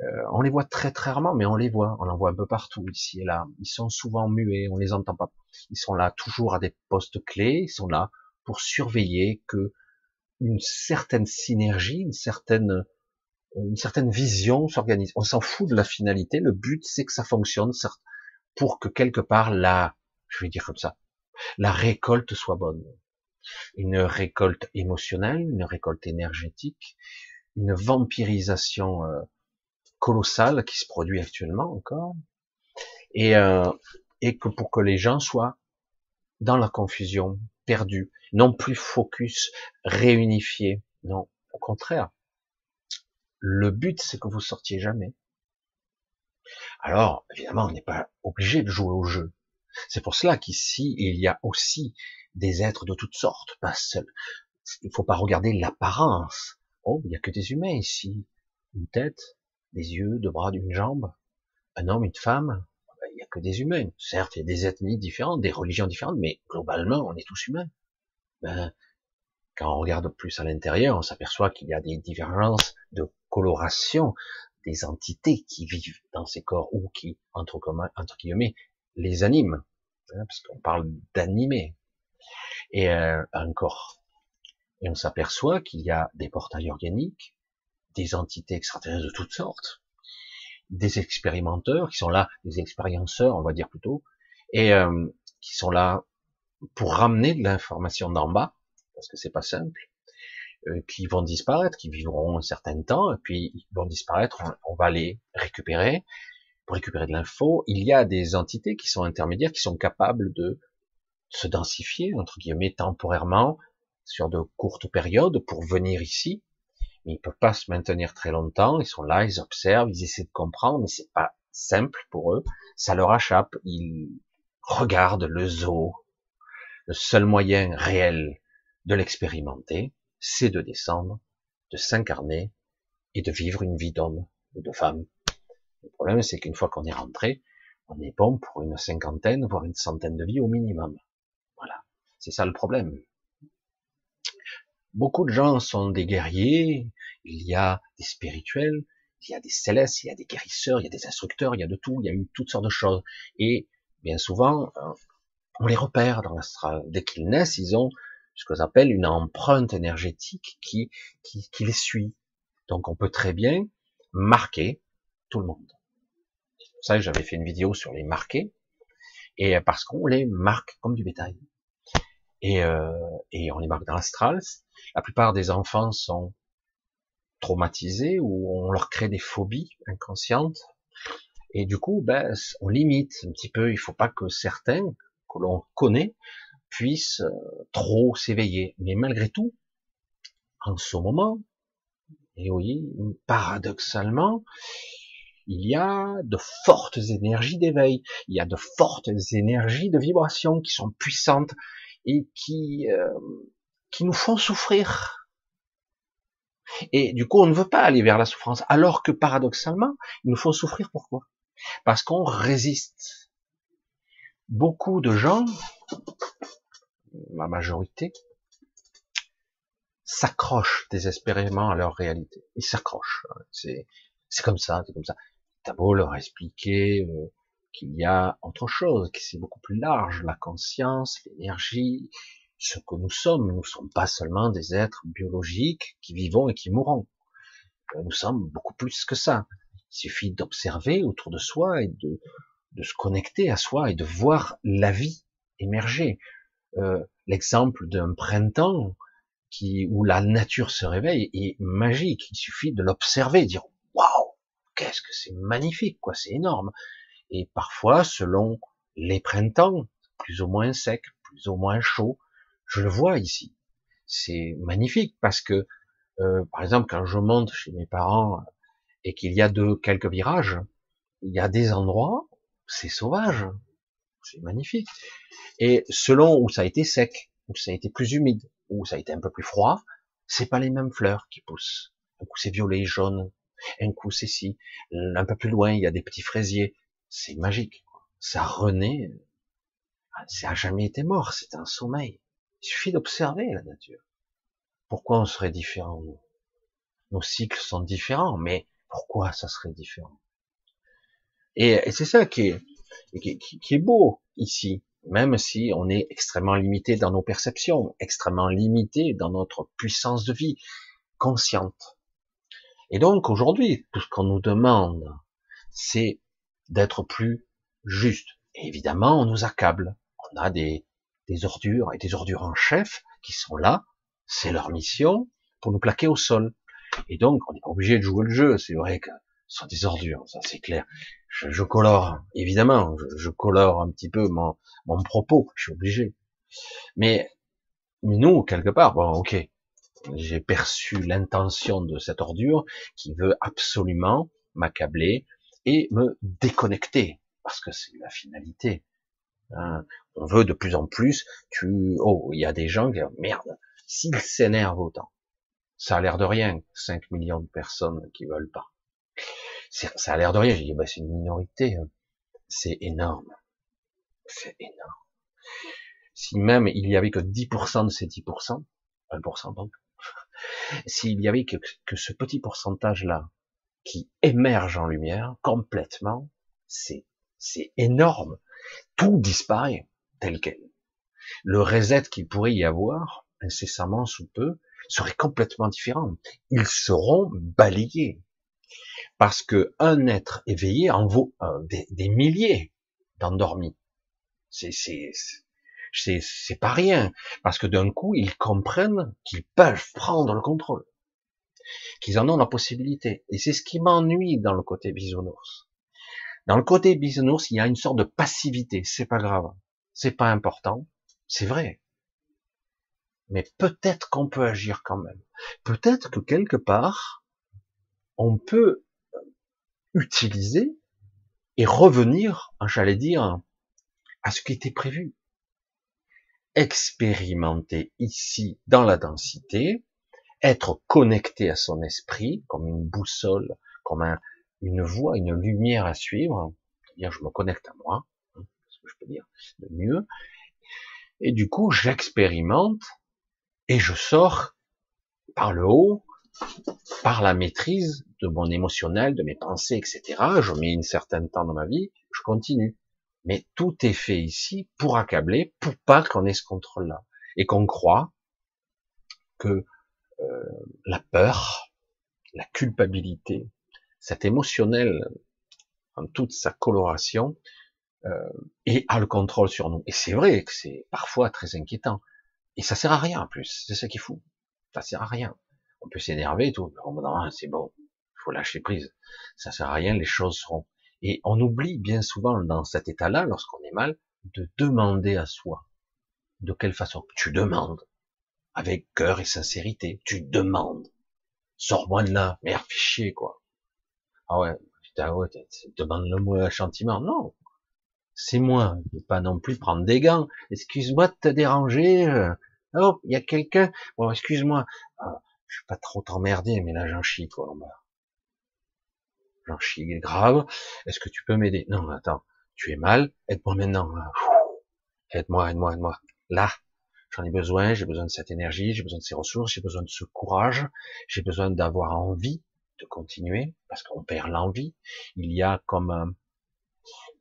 Euh, on les voit très très rarement, mais on les voit, on en voit un peu partout ici et là. Ils sont souvent muets, on les entend pas. Ils sont là toujours à des postes clés, ils sont là pour surveiller que une certaine synergie, une certaine une certaine vision s'organise. On s'en fout de la finalité, le but c'est que ça fonctionne pour que quelque part la, je vais dire comme ça, la récolte soit bonne. Une récolte émotionnelle, une récolte énergétique, une vampirisation euh, colossal qui se produit actuellement encore, et, euh, et que pour que les gens soient dans la confusion, perdus, non plus focus, réunifiés, non, au contraire. Le but, c'est que vous sortiez jamais. Alors, évidemment, on n'est pas obligé de jouer au jeu. C'est pour cela qu'ici, il y a aussi des êtres de toutes sortes, pas seuls. Il faut pas regarder l'apparence. Oh, il y a que des humains ici. Une tête, des yeux, deux bras, d'une jambe, un homme, une femme, ben, il n'y a que des humains. Certes, il y a des ethnies différentes, des religions différentes, mais globalement, on est tous humains. Ben, quand on regarde plus à l'intérieur, on s'aperçoit qu'il y a des divergences de coloration des entités qui vivent dans ces corps ou qui, entre, guillemets, les animent. Hein, parce qu'on parle d'animer. Et euh, un corps. Et on s'aperçoit qu'il y a des portails organiques, des entités extraterrestres de toutes sortes, des expérimenteurs qui sont là, des expérienceurs, on va dire plutôt, et euh, qui sont là pour ramener de l'information d'en bas, parce que c'est pas simple, qui vont disparaître, qui vivront un certain temps, et puis ils vont disparaître, on, va les récupérer, pour récupérer de l'info. Il y a des entités qui sont intermédiaires, qui sont capables de se densifier, entre guillemets, temporairement, sur de courtes périodes, pour venir ici, mais ils peuvent pas se maintenir très longtemps. Ils sont là, ils observent, ils essaient de comprendre, mais c'est pas simple pour eux. Ça leur échappe. Ils regardent le zoo. Le seul moyen réel de l'expérimenter, c'est de descendre, de s'incarner et de vivre une vie d'homme ou de femme. Le problème, c'est qu'une fois qu'on est rentré, on est bon pour une cinquantaine, voire une centaine de vies au minimum. Voilà. C'est ça le problème. Beaucoup de gens sont des guerriers, il y a des spirituels, il y a des célestes, il y a des guérisseurs, il y a des instructeurs, il y a de tout, il y a eu toutes sortes de choses. Et bien souvent, euh, on les repère dans l'astral. Dès qu'ils naissent, ils ont ce que j'appelle une empreinte énergétique qui, qui, qui les suit. Donc on peut très bien marquer tout le monde. C'est pour ça que j'avais fait une vidéo sur les marquer, et parce qu'on les marque comme du bétail. Et, euh, et on les marque dans l'astral. La plupart des enfants sont traumatisés ou on leur crée des phobies inconscientes. Et du coup, ben, on limite un petit peu. Il faut pas que certains que l'on connaît puissent euh, trop s'éveiller. Mais malgré tout, en ce moment, et oui, paradoxalement, il y a de fortes énergies d'éveil, il y a de fortes énergies de vibration qui sont puissantes et qui, euh, qui nous font souffrir. Et du coup, on ne veut pas aller vers la souffrance, alors que paradoxalement, il nous faut souffrir. Pourquoi? Parce qu'on résiste. Beaucoup de gens, la majorité, s'accrochent désespérément à leur réalité. Ils s'accrochent. C'est, c'est comme ça, c'est comme ça. T'as beau leur expliquer euh, qu'il y a autre chose, que c'est beaucoup plus large, la conscience, l'énergie, ce que nous sommes. Nous ne sommes pas seulement des êtres biologiques qui vivons et qui mourront. Euh, nous sommes beaucoup plus que ça. Il suffit d'observer autour de soi et de, de se connecter à soi et de voir la vie émerger. Euh, L'exemple d'un printemps qui, où la nature se réveille est magique. Il suffit de l'observer, dire waouh, qu'est-ce que c'est magnifique, quoi, c'est énorme. Et parfois, selon les printemps, plus ou moins secs, plus ou moins chauds, je le vois ici. C'est magnifique parce que, euh, par exemple, quand je monte chez mes parents et qu'il y a de quelques virages, il y a des endroits, c'est sauvage, c'est magnifique. Et selon où ça a été sec, où ça a été plus humide, où ça a été un peu plus froid, c'est pas les mêmes fleurs qui poussent. Un coup c'est violet, jaune, un coup c'est ci, un peu plus loin il y a des petits fraisiers. C'est magique. Ça renaît. Ça a jamais été mort, c'est un sommeil. Il suffit d'observer la nature. Pourquoi on serait différent Nos cycles sont différents, mais pourquoi ça serait différent? Et, c'est ça qui est, qui est beau ici, même si on est extrêmement limité dans nos perceptions, extrêmement limité dans notre puissance de vie consciente. Et donc aujourd'hui, tout ce qu'on nous demande, c'est d'être plus juste. Évidemment, on nous accable. On a des, des ordures et des ordures en chef qui sont là, c'est leur mission pour nous plaquer au sol. Et donc, on n'est pas obligé de jouer le jeu. C'est vrai que sont des ordures, ça c'est clair. Je, colore, évidemment, je, colore un petit peu mon, mon propos, je suis obligé. Mais, mais nous, quelque part, bon, ok, j'ai perçu l'intention de cette ordure qui veut absolument m'accabler et me déconnecter, parce que c'est la finalité. Hein, on veut de plus en plus, tu, oh, il y a des gens qui merde, s'ils s'énervent autant, ça a l'air de rien, 5 millions de personnes qui veulent pas. Ça a l'air de rien, j'ai dit, bah, c'est une minorité, hein. c'est énorme. C'est énorme. Si même il y avait que 10% de ces 10%, 1% donc, s'il y avait que, que ce petit pourcentage-là qui émerge en lumière complètement, c'est, c'est énorme tout disparaît tel quel. Le reset qu'il pourrait y avoir, incessamment sous peu, serait complètement différent. Ils seront balayés. Parce que un être éveillé en vaut euh, des, milliers d'endormis. C'est, c'est, c'est, c'est pas rien. Parce que d'un coup, ils comprennent qu'ils peuvent prendre le contrôle. Qu'ils en ont la possibilité. Et c'est ce qui m'ennuie dans le côté bisounours. Dans le côté bisounours, il y a une sorte de passivité. C'est pas grave. C'est pas important. C'est vrai. Mais peut-être qu'on peut agir quand même. Peut-être que quelque part, on peut utiliser et revenir, j'allais dire, à ce qui était prévu. Expérimenter ici, dans la densité, être connecté à son esprit, comme une boussole, comme un, une voie, une lumière à suivre, c'est-à-dire je me connecte à moi, hein, ce que je peux dire de mieux, Et du coup, j'expérimente et je sors par le haut, par la maîtrise de mon émotionnel, de mes pensées, etc. Je mets une certaine temps dans ma vie, je continue. Mais tout est fait ici pour accabler, pour pas qu'on ait ce contrôle-là. Et qu'on croit que euh, la peur, la culpabilité, cet émotionnel en toute sa coloration, euh, et a le contrôle sur nous. Et c'est vrai que c'est parfois très inquiétant. Et ça sert à rien en plus. C'est ça qui est fou. Ça sert à rien. On peut s'énerver et tout. Non, c'est bon. Faut lâcher prise. Ça sert à rien. Les choses seront. Et on oublie bien souvent dans cet état-là, lorsqu'on est mal, de demander à soi. De quelle façon? Tu demandes. Avec cœur et sincérité. Tu demandes. Sors-moi de là. Merde, fichier, quoi. Ah ouais. Putain, demande-le-moi gentiment. Non c'est moi. Je pas non plus prendre des gants. Excuse-moi de te déranger. Oh, il y a quelqu'un. Bon, excuse-moi. Ah, je vais pas trop t'emmerder, mais là j'en chie quoi. J'en chie grave. Est-ce que tu peux m'aider? Non, attends. Tu es mal? Aide-moi maintenant. Aide-moi, aide-moi, aide-moi. Là, j'en ai besoin. J'ai besoin de cette énergie. J'ai besoin de ces ressources. J'ai besoin de ce courage. J'ai besoin d'avoir envie de continuer parce qu'on perd l'envie. Il y a comme un,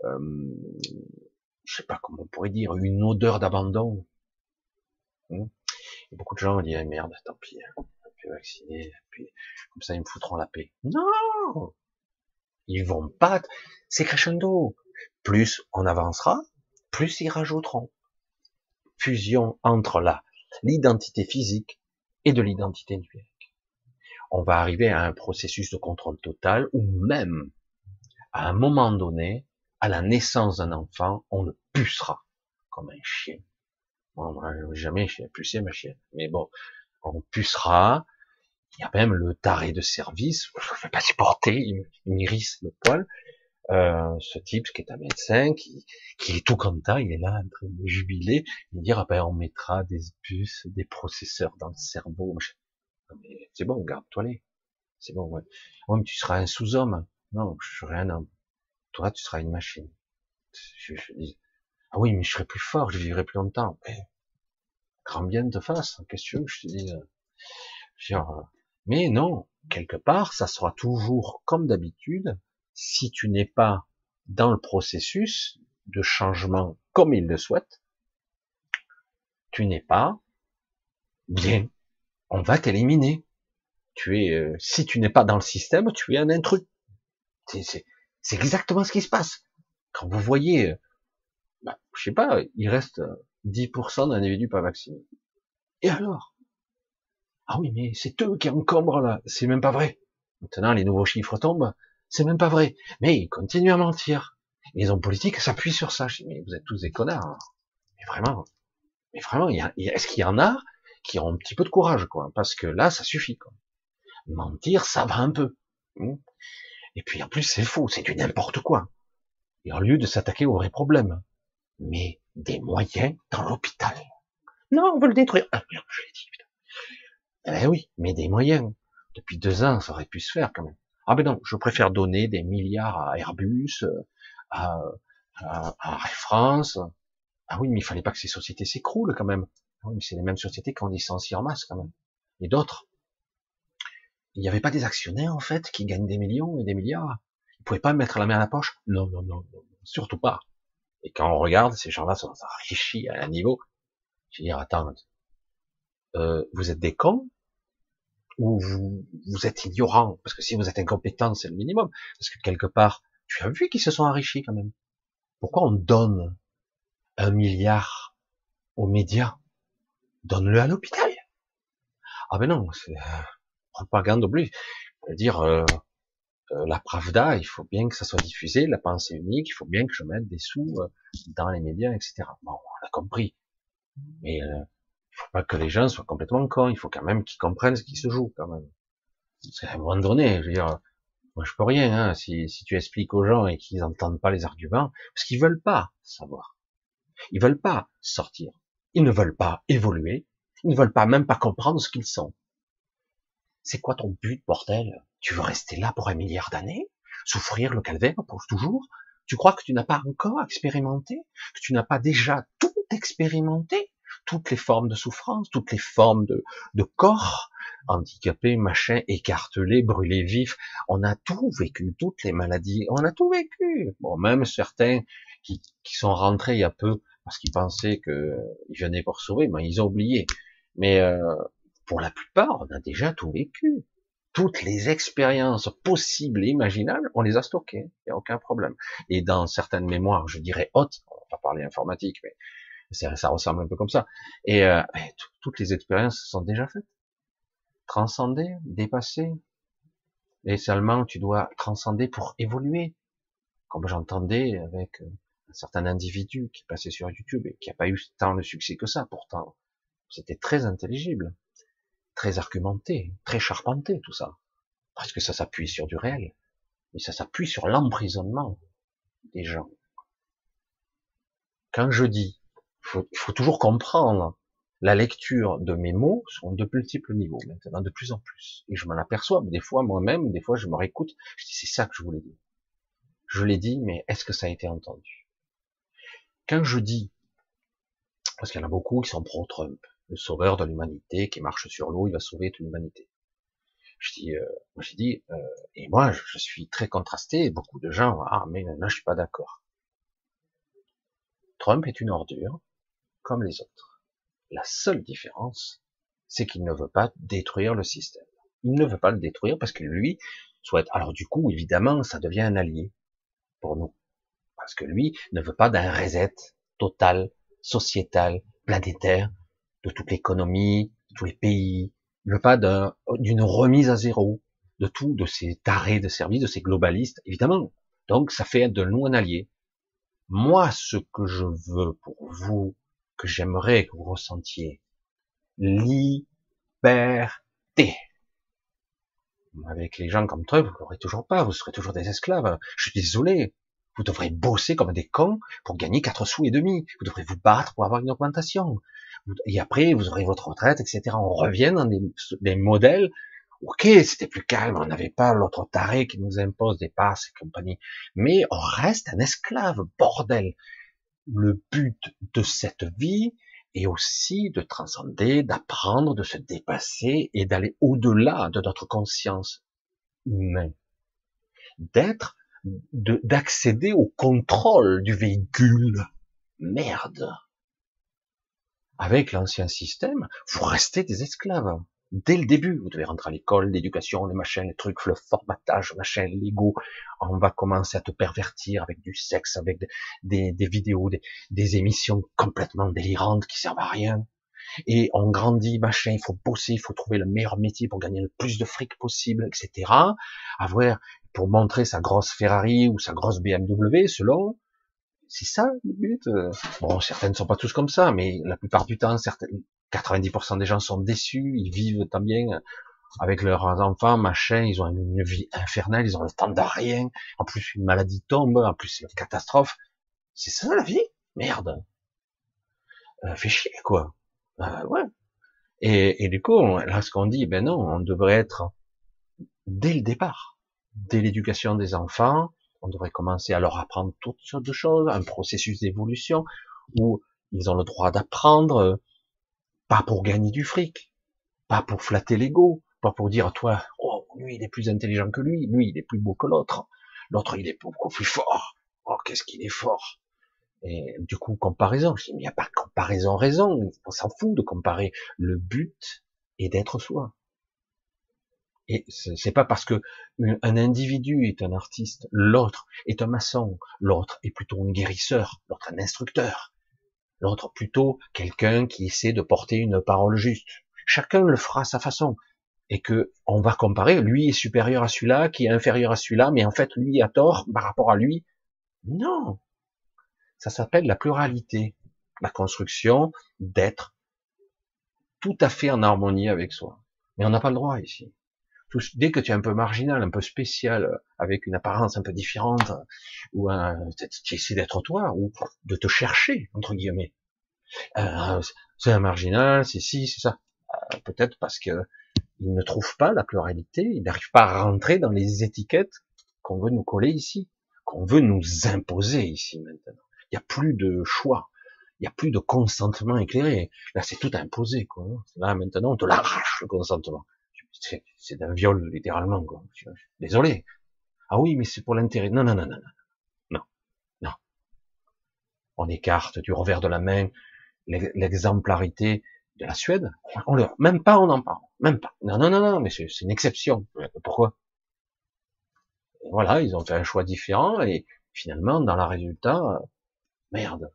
euh, je sais pas comment on pourrait dire, une odeur d'abandon. Hmm. beaucoup de gens disent ah, merde, tant pis, je vais vacciner, puis comme ça ils me foutront la paix. Non, ils vont pas. C'est crescendo. Plus on avancera, plus ils rajouteront. Fusion entre la l'identité physique et de l'identité numérique. On va arriver à un processus de contrôle total où même à un moment donné, à la naissance d'un enfant, on le pucera comme un chien. Bon, jamais j'ai pucé ma chienne, mais bon, on pucera. Il y a même le taré de service, je ne vais pas supporter, il m'irrisse le poil. Euh, ce type qui est un médecin, qui, qui est tout content, il est là en train de jubiler, et dire ah ben on mettra des puces, des processeurs dans le cerveau. C'est bon, garde-toi les. C'est bon, ouais. Oh, mais tu seras un sous-homme. Non, je serai un homme toi, tu seras une machine. Je, dis, ah oui, mais je serai plus fort, je vivrai plus longtemps. Mais, grand bien de face, qu'est-ce que je te dis genre, Mais non, quelque part, ça sera toujours comme d'habitude, si tu n'es pas dans le processus de changement comme il le souhaite, tu n'es pas bien. On va t'éliminer. Tu es, euh, si tu n'es pas dans le système, tu es un intrus. C'est, exactement ce qui se passe. Quand vous voyez, euh, bah, je sais pas, il reste 10% euh, d'individus pas vaccinés. Et alors? Ah oui, mais c'est eux qui encombrent là. C'est même pas vrai. Maintenant, les nouveaux chiffres tombent. C'est même pas vrai. Mais ils continuent à mentir. Les hommes politiques s'appuient sur ça. Je dis, mais vous êtes tous des connards. Hein. Mais vraiment. Mais vraiment, est-ce qu'il y en a qui ont un petit peu de courage, quoi? Parce que là, ça suffit. Quoi. Mentir, ça va un peu. Hmm. Et puis en plus, c'est faux, c'est du n'importe quoi. Et au lieu de s'attaquer au vrai problème, mais des moyens dans l'hôpital. Non, on veut le détruire. Ah, je l'ai dit, putain. Eh oui, mais des moyens. Depuis deux ans, ça aurait pu se faire quand même. Ah ben non, je préfère donner des milliards à Airbus, à, à, à France. Ah oui, mais il fallait pas que ces sociétés s'écroulent quand même. Ah c'est les mêmes sociétés qui ont licencié en masse quand même. Et d'autres il n'y avait pas des actionnaires en fait qui gagnent des millions et des milliards. Ils pouvaient pas mettre la main à la poche. Non, non, non, non, surtout pas. Et quand on regarde, ces gens-là sont enrichis à un niveau. Je veux dire, attends, euh, vous êtes des cons ou vous, vous êtes ignorants Parce que si vous êtes incompétent, c'est le minimum. Parce que quelque part, tu as vu qu'ils se sont enrichis quand même. Pourquoi on donne un milliard aux médias? Donne-le à l'hôpital. Ah ben non, c'est propagande oblige. dire euh, euh, la Pravda, il faut bien que ça soit diffusé, la pensée unique, il faut bien que je mette des sous euh, dans les médias, etc. Bon, on a compris. Mais euh, faut pas que les gens soient complètement cons, il faut quand même qu'ils comprennent ce qui se joue, quand même. C'est à un moment donné, je veux dire, moi je peux rien, hein, si, si tu expliques aux gens et qu'ils n'entendent pas les arguments, parce qu'ils veulent pas savoir. Ils veulent pas sortir. Ils ne veulent pas évoluer. Ils ne veulent pas même pas comprendre ce qu'ils sont. C'est quoi ton but, bordel Tu veux rester là pour un milliard d'années? Souffrir le calvaire pour toujours? Tu crois que tu n'as pas encore expérimenté? Que tu n'as pas déjà tout expérimenté? Toutes les formes de souffrance, toutes les formes de, de corps, handicapés, machin, écartelés, brûlés vifs. On a tout vécu, toutes les maladies, on a tout vécu. Bon, même certains qui, qui sont rentrés il y a peu parce qu'ils pensaient qu'ils venaient pour sauver, mais ils ont oublié. Mais euh, pour la plupart, on a déjà tout vécu. Toutes les expériences possibles et imaginables, on les a stockées, il n'y a aucun problème. Et dans certaines mémoires, je dirais hautes, on va parler informatique, mais ça, ressemble un peu comme ça. Et euh, toutes les expériences sont déjà faites. Transcender, dépasser. Et seulement, tu dois transcender pour évoluer. Comme j'entendais avec euh, un certain individu qui passait sur YouTube et qui n'a pas eu tant de succès que ça, pourtant. C'était très intelligible, très argumenté, très charpenté, tout ça. Parce que ça s'appuie sur du réel. Mais ça s'appuie sur l'emprisonnement des gens. Quand je dis faut, faut toujours comprendre la lecture de mes mots sont de multiples niveaux maintenant, de plus en plus. Et je m'en aperçois, des fois moi-même, des fois je me réécoute, je dis c'est ça que je voulais dire. Je l'ai dit, mais est-ce que ça a été entendu? Quand je dis, parce qu'il y en a beaucoup qui sont pro-Trump, le sauveur de l'humanité qui marche sur l'eau, il va sauver toute l'humanité. Je dis, euh, j'ai dit, euh, et moi je suis très contrasté, beaucoup de gens, ah mais là je suis pas d'accord. Trump est une ordure, comme les autres. La seule différence, c'est qu'il ne veut pas détruire le système. Il ne veut pas le détruire parce que lui souhaite. Alors du coup, évidemment, ça devient un allié pour nous. Parce que lui ne veut pas d'un reset total, sociétal, planétaire, de toute l'économie, de tous les pays. Il ne veut pas d'une remise à zéro de tout, de ces tarés de service, de ces globalistes, évidemment. Donc ça fait de nous un allié. Moi, ce que je veux pour vous, j'aimerais que vous ressentiez. Liberté. Avec les gens comme toi, vous l'aurez toujours pas, vous serez toujours des esclaves. Je suis désolé. Vous devrez bosser comme des cons pour gagner quatre sous et demi. Vous devrez vous battre pour avoir une augmentation. Et après, vous aurez votre retraite, etc. On revient dans des, des modèles. Ok, c'était plus calme, on n'avait pas l'autre taré qui nous impose des passes et compagnie. Mais on reste un esclave, bordel le but de cette vie est aussi de transcender, d'apprendre, de se dépasser et d'aller au-delà de notre conscience humaine. D'être, d'accéder au contrôle du véhicule. Merde. Avec l'ancien système, vous restez des esclaves dès le début, vous devez rentrer à l'école, l'éducation, les machins, les trucs, le formatage, machin, l'ego. On va commencer à te pervertir avec du sexe, avec des, vidéos, des, des, émissions complètement délirantes qui servent à rien. Et on grandit, machin, il faut bosser, il faut trouver le meilleur métier pour gagner le plus de fric possible, etc. Avoir, pour montrer sa grosse Ferrari ou sa grosse BMW, selon, c'est ça le but. Bon, certaines ne sont pas tous comme ça, mais la plupart du temps, certaines, 90% des gens sont déçus, ils vivent tant bien avec leurs enfants, machin, ils ont une vie infernale, ils ont le temps de rien. En plus, une maladie tombe, en plus, c'est une catastrophe. C'est ça la vie? Merde. Euh, fait chier, quoi. Euh, ouais. Et, et, du coup, là, ce qu'on dit, ben non, on devrait être dès le départ, dès l'éducation des enfants, on devrait commencer à leur apprendre toutes sortes de choses, un processus d'évolution où ils ont le droit d'apprendre, pas pour gagner du fric, pas pour flatter l'ego, pas pour dire toi, oh lui il est plus intelligent que lui, lui il est plus beau que l'autre, l'autre il est beaucoup plus fort, oh qu'est-ce qu'il est fort. Et du coup comparaison, je dis mais il n'y a pas comparaison raison, on s'en fout de comparer. Le but est d'être soi. Et c'est pas parce que un individu est un artiste, l'autre est un maçon, l'autre est plutôt un guérisseur, l'autre un instructeur, l'autre plutôt quelqu'un qui essaie de porter une parole juste. Chacun le fera à sa façon. Et que on va comparer, lui est supérieur à celui-là, qui est inférieur à celui-là, mais en fait lui a tort par rapport à lui. Non. Ça s'appelle la pluralité, la construction d'être tout à fait en harmonie avec soi. Mais on n'a pas le droit ici. Dès que tu es un peu marginal, un peu spécial, avec une apparence un peu différente, ou un, tu essaies d'être toi, ou de te chercher, entre guillemets. Euh, c'est un marginal, c'est ci, c'est ça. Euh, peut-être parce que il ne trouve pas la pluralité, il n'arrive pas à rentrer dans les étiquettes qu'on veut nous coller ici, qu'on veut nous imposer ici maintenant. Il n'y a plus de choix, Il n'y a plus de consentement éclairé. Là, c'est tout imposé, quoi. Là, maintenant, on te l'arrache, le consentement. C'est d'un viol, littéralement, quoi. Désolé. Ah oui, mais c'est pour l'intérêt. Non, non, non, non, non. Non. On écarte du revers de la main l'exemplarité de la Suède. On leur, même pas on en parle. Même pas. Non, non, non, non, mais c'est une exception. Pourquoi? voilà, ils ont fait un choix différent et finalement, dans le résultat, merde,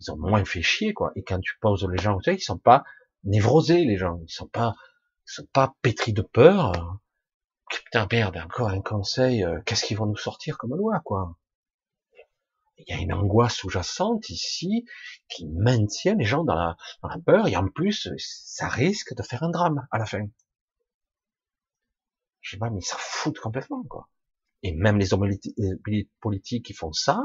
ils ont moins fait chier, quoi. Et quand tu poses les gens, tu sais, ils sont pas névrosés, les gens. Ils sont pas, sont pas pétris de peur. Putain, merde, encore un conseil. Euh, qu'est-ce qu'ils vont nous sortir comme loi, quoi? Il y a une angoisse sous-jacente ici qui maintient les gens dans la, peur et en plus, ça risque de faire un drame à la fin. Je sais pas, mais ils s'en foutent complètement, quoi. Et même les hommes politiques qui font ça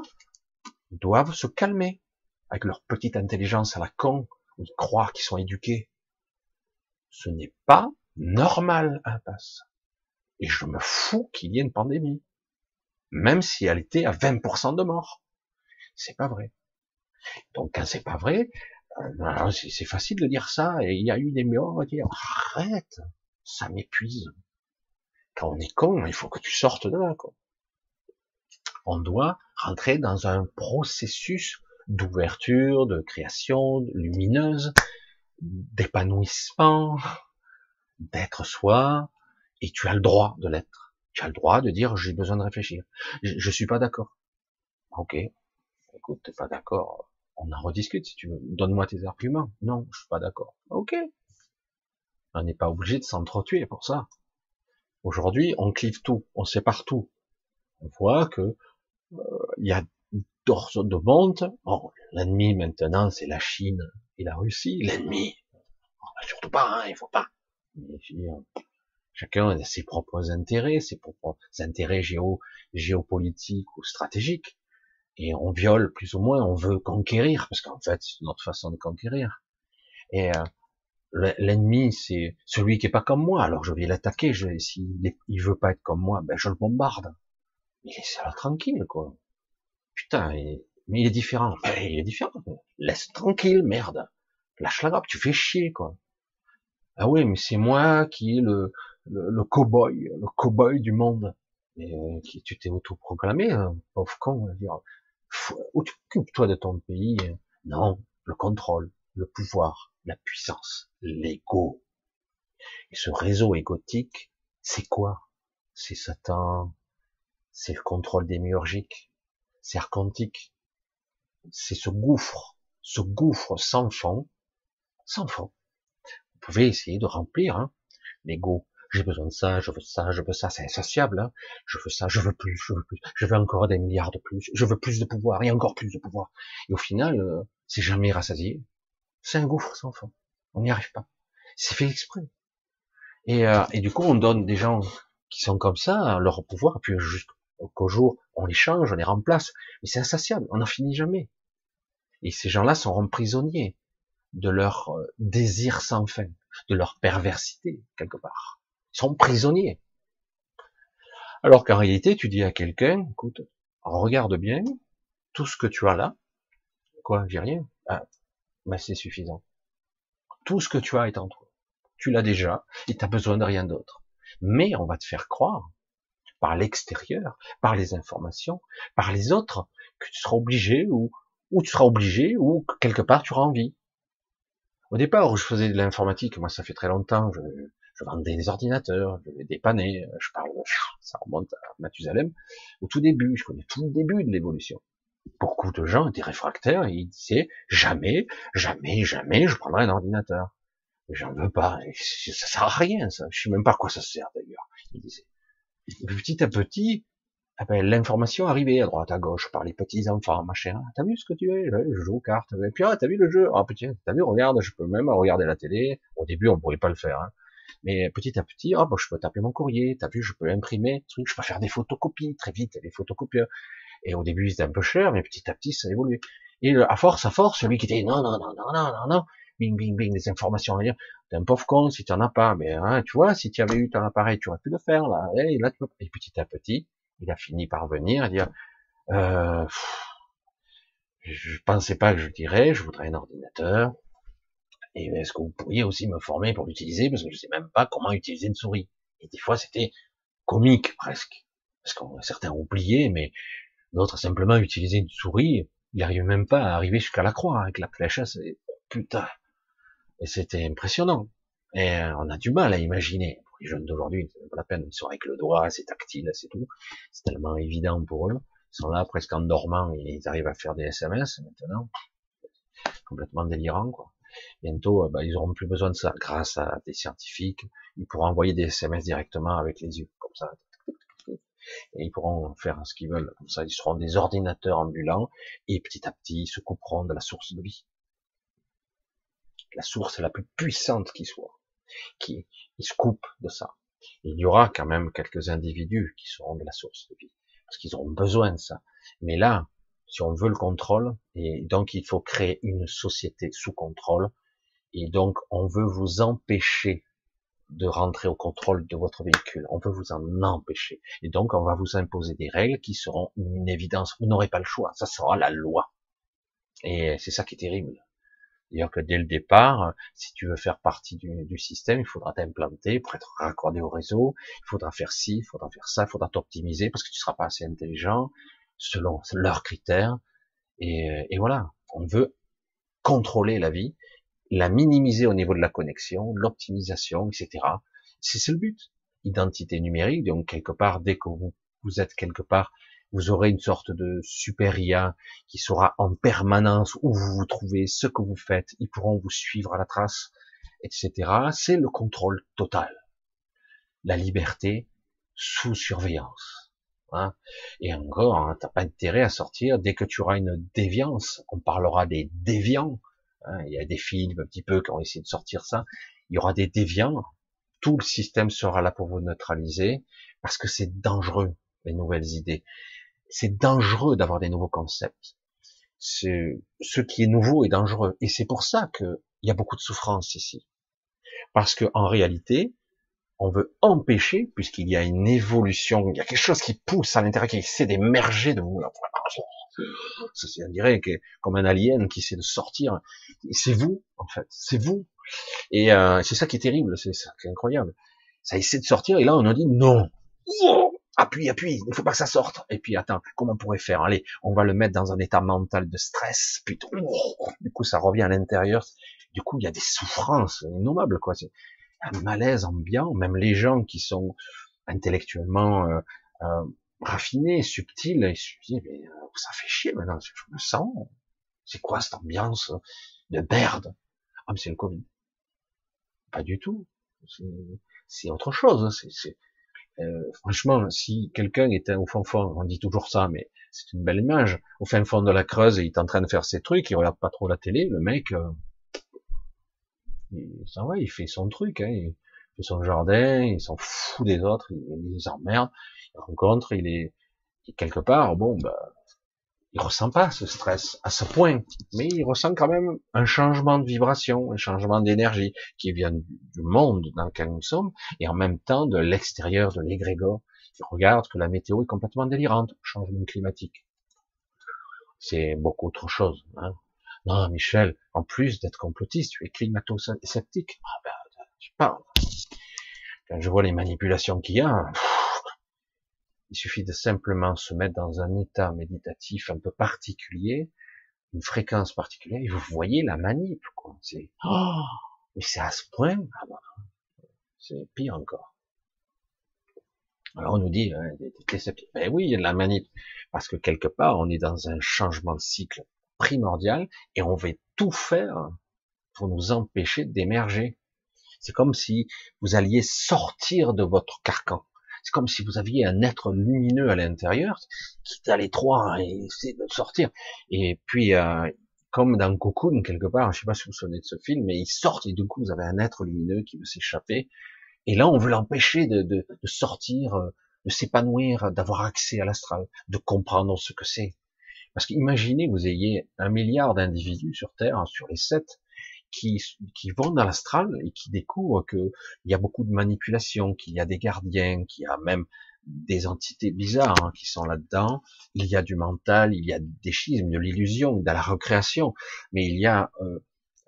doivent se calmer avec leur petite intelligence à la con, ou croire qu'ils sont éduqués. Ce n'est pas normal, impasse. Et je me fous qu'il y ait une pandémie. Même si elle était à 20% de morts. C'est pas vrai. Donc quand c'est pas vrai, euh, c'est facile de dire ça, et il y a eu des morts, on va dire, arrête, ça m'épuise. Quand on est con, il faut que tu sortes de là, quoi. On doit rentrer dans un processus d'ouverture, de création lumineuse, d'épanouissement, d'être soi, et tu as le droit de l'être. Tu as le droit de dire j'ai besoin de réfléchir. Je, je suis pas d'accord. Ok. Écoute, t'es pas d'accord. On en rediscute si tu veux. Donne-moi tes arguments. Non, je suis pas d'accord. Ok. On n'est pas obligé de s'entretuer pour ça. Aujourd'hui, on clive tout, on sépare tout. On voit que euh, il y a torse de monde. Bon, l'ennemi maintenant, c'est la Chine et la Russie. L'ennemi, surtout pas, hein, il faut pas. chacun a ses propres intérêts, ses propres intérêts géo, géopolitiques ou stratégiques. Et on viole plus ou moins, on veut conquérir, parce qu'en fait, c'est notre façon de conquérir. Et euh, l'ennemi, c'est celui qui est pas comme moi. Alors je vais l'attaquer. S'il il veut pas être comme moi, ben je le bombarde. Mais laissez-le tranquille, quoi. Putain, mais il est différent. il est différent. Laisse tranquille, merde. Lâche la grappe, tu fais chier, quoi. Ah oui, mais c'est moi qui est le, le, le cow-boy, le cow-boy du monde. Et qui, tu t'es autoproclamé, hein, pauvre con, dire. Occupe-toi de ton pays. Non, le contrôle, le pouvoir, la puissance, l'ego. Et ce réseau égotique, c'est quoi? C'est Satan, c'est le contrôle démiurgique, c'est archontique, c'est ce gouffre, ce gouffre sans fond, sans fond. Vous pouvez essayer de remplir hein, l'ego. J'ai besoin de ça, je veux ça, je veux ça, c'est insatiable. Hein. Je veux ça, je veux plus, je veux plus, je veux encore des milliards de plus, je veux plus de pouvoir et encore plus de pouvoir. Et au final, euh, c'est jamais rassasié. C'est un gouffre sans fond. On n'y arrive pas. C'est fait exprès. Et, euh, du coup, on donne des gens qui sont comme ça leur pouvoir, puis juste qu'au jour, on les change, on les remplace. Mais c'est insatiable, on n'en finit jamais. Et ces gens-là sont prisonniers de leur euh, désir sans fin, de leur perversité, quelque part. Ils sont prisonniers. Alors qu'en réalité, tu dis à quelqu'un, écoute, regarde bien, tout ce que tu as là, quoi, j'ai rien, ah, ben c'est suffisant. Tout ce que tu as est en toi. Tu l'as déjà, et tu besoin de rien d'autre. Mais on va te faire croire par l'extérieur, par les informations, par les autres, que tu seras obligé ou, ou tu seras obligé ou quelque part tu auras envie. Au départ, où je faisais de l'informatique, moi ça fait très longtemps, je, vendais des ordinateurs, je les dépannais, je parle, ça remonte à Mathusalem. Au tout début, je connais tout le début de l'évolution. Beaucoup de gens étaient réfractaires et ils disaient jamais, jamais, jamais je prendrai un ordinateur. J'en veux pas, ça sert à rien ça, je sais même pas à quoi ça sert d'ailleurs. Ils disaient petit à petit, eh ben, l'information arrivait à droite, à gauche, par les petits enfants, machin. Ah, t'as vu ce que tu es? Je joue aux cartes. Et puis, ah, t'as vu le jeu? Ah, petit, t'as vu, regarde, je peux même regarder la télé. Au début, on pourrait pas le faire. Hein. Mais petit à petit, oh, je peux taper mon courrier. T'as vu, je peux imprimer, truc, je peux faire des photocopies très vite, les photocopieurs. Et au début, c'était un peu cher, mais petit à petit, ça évolue. Et à force, à force, celui qui était non, non, non, non, non, non, non, bing, bing, bing, des informations à dire. T'es un pauvre con si tu en as pas. Mais hein, tu vois, si tu avais eu ton appareil, tu aurais pu le faire là. Et là, tu peux... Et petit à petit, il a fini par venir et dire, euh, Je pensais pas que je dirais, je voudrais un ordinateur. Et est-ce que vous pourriez aussi me former pour l'utiliser? Parce que je sais même pas comment utiliser une souris. Et des fois, c'était comique presque. Parce que certains oublié, mais d'autres simplement utiliser une souris. Il n'arrive même pas à arriver jusqu'à la croix avec la flèche. C'est putain. Et c'était impressionnant. Et euh, on a du mal à imaginer. Les jeunes d'aujourd'hui, c'est pas la peine. Ils sont avec le doigt, c'est tactile, c'est tout. C'est tellement évident pour eux. Ils sont là presque en dormant et ils arrivent à faire des SMS maintenant. Complètement délirant, quoi. Bientôt, euh, bah, ils auront plus besoin de ça grâce à des scientifiques. Ils pourront envoyer des SMS directement avec les yeux, comme ça. Et ils pourront faire ce qu'ils veulent. Comme ça, ils seront des ordinateurs ambulants et petit à petit, ils se couperont de la source de vie. La source la plus puissante qui soit. Qui, ils se coupent de ça. il y aura quand même quelques individus qui seront de la source de vie. Parce qu'ils auront besoin de ça. Mais là, si on veut le contrôle, et donc il faut créer une société sous contrôle, et donc on veut vous empêcher de rentrer au contrôle de votre véhicule, on veut vous en empêcher, et donc on va vous imposer des règles qui seront une évidence, vous n'aurez pas le choix, ça sera la loi, et c'est ça qui est terrible. D'ailleurs que dès le départ, si tu veux faire partie du, du système, il faudra t'implanter pour être raccordé au réseau, il faudra faire ci, il faudra faire ça, il faudra t'optimiser parce que tu seras pas assez intelligent, selon leurs critères. Et, et, voilà, on veut contrôler la vie, la minimiser au niveau de la connexion, l'optimisation, etc. C'est le but. Identité numérique, donc quelque part, dès que vous, vous êtes quelque part, vous aurez une sorte de super IA qui sera en permanence où vous vous trouvez, ce que vous faites, ils pourront vous suivre à la trace, etc. C'est le contrôle total. La liberté sous surveillance. Hein. Et encore, hein, t'as pas intérêt à sortir dès que tu auras une déviance. On parlera des déviants. Hein. Il y a des films un petit peu qui ont essayé de sortir ça. Il y aura des déviants. Tout le système sera là pour vous neutraliser parce que c'est dangereux les nouvelles idées. C'est dangereux d'avoir des nouveaux concepts. Ce qui est nouveau est dangereux et c'est pour ça qu'il y a beaucoup de souffrance ici. Parce que en réalité, on veut empêcher, puisqu'il y a une évolution, il y a quelque chose qui pousse à l'intérieur, qui essaie d'émerger de vous. C'est, on dirait que, comme un alien qui essaie de sortir. C'est vous, en fait. C'est vous. Et euh, c'est ça qui est terrible, c'est ça qui est incroyable. Ça essaie de sortir, et là, on nous dit non. Appuie, appuie, il faut pas que ça sorte. Et puis, attends, comment on pourrait faire? Allez, on va le mettre dans un état mental de stress. Putain, du coup, ça revient à l'intérieur. Du coup, il y a des souffrances innommables, quoi un malaise ambiant, même les gens qui sont intellectuellement euh, euh, raffinés, subtils, ils se disent, mais euh, ça fait chier maintenant, je me sens, c'est quoi cette ambiance de merde? Ah mais c'est le Covid. Pas du tout, c'est autre chose. C'est, euh, franchement, si quelqu'un était au fond fond, on dit toujours ça, mais c'est une belle image, au fin fond de la Creuse, il est en train de faire ses trucs, il regarde pas trop la télé, le mec, euh, il s'en va, il fait son truc, hein, il fait son jardin, il s'en fout des autres, il, les emmerde, il rencontre, il est, quelque part, bon, bah, il ressent pas ce stress à ce point, mais il ressent quand même un changement de vibration, un changement d'énergie qui vient du monde dans lequel nous sommes, et en même temps de l'extérieur, de l'égrégore. Il regarde que la météo est complètement délirante, changement climatique. C'est beaucoup autre chose. Hein. Non, Michel, en plus d'être complotiste, tu es climato-sceptique. Ah ben, je parle. Quand je vois les manipulations qu'il y a, il suffit de simplement se mettre dans un état méditatif un peu particulier, une fréquence particulière, et vous voyez la manip, quoi. C'est, oh, mais c'est à ce point, ah ben, c'est pire encore. Alors on nous dit, hein, ben oui, il y a de la manip, parce que quelque part, on est dans un changement de cycle primordial et on va tout faire pour nous empêcher d'émerger. C'est comme si vous alliez sortir de votre carcan. C'est comme si vous aviez un être lumineux à l'intérieur qui est à l'étroit et essaie de sortir. Et puis, euh, comme dans Cocoon, quelque part, je sais pas si vous vous souvenez de ce film, mais il sort et du coup, vous avez un être lumineux qui veut s'échapper. Et là, on veut l'empêcher de, de, de sortir, de s'épanouir, d'avoir accès à l'astral, de comprendre ce que c'est. Parce qu'imaginez, vous ayez un milliard d'individus sur Terre, sur les sept, qui, qui vont dans l'astral et qui découvrent qu'il y a beaucoup de manipulation, qu'il y a des gardiens, qu'il y a même des entités bizarres hein, qui sont là-dedans. Il y a du mental, il y a des schismes, de l'illusion, de la recréation, mais il y a, euh,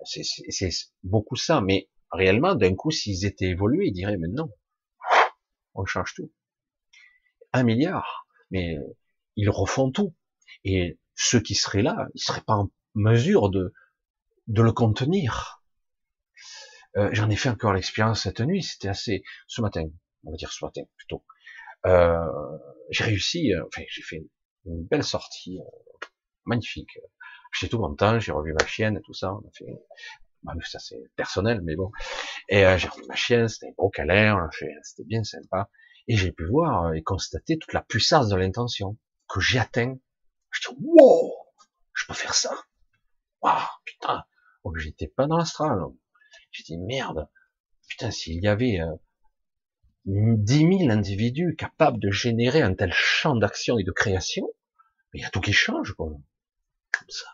c'est beaucoup ça. Mais réellement, d'un coup, s'ils étaient évolués, ils diraient, mais non, on change tout. Un milliard, mais ils refont tout. Et ceux qui seraient là, ils seraient pas en mesure de, de le contenir. Euh, J'en ai fait encore l'expérience cette nuit, c'était assez, ce matin, on va dire ce matin plutôt. Euh, j'ai réussi, euh, enfin j'ai fait une belle sortie, euh, magnifique. J'ai tout mon temps, j'ai revu ma chienne et tout ça. On a fait, bah, ça c'est personnel, mais bon. Et j'ai revu ma chienne, c'était un beau câlin, c'était bien sympa. Et j'ai pu voir et constater toute la puissance de l'intention que j'ai atteint. Je dis wow, je peux faire ça. Waouh, putain. J'étais pas dans l'astral. J'ai dit merde. Putain, s'il y avait 10 000 individus capables de générer un tel champ d'action et de création, il y a tout qui change, quoi. Comme ça.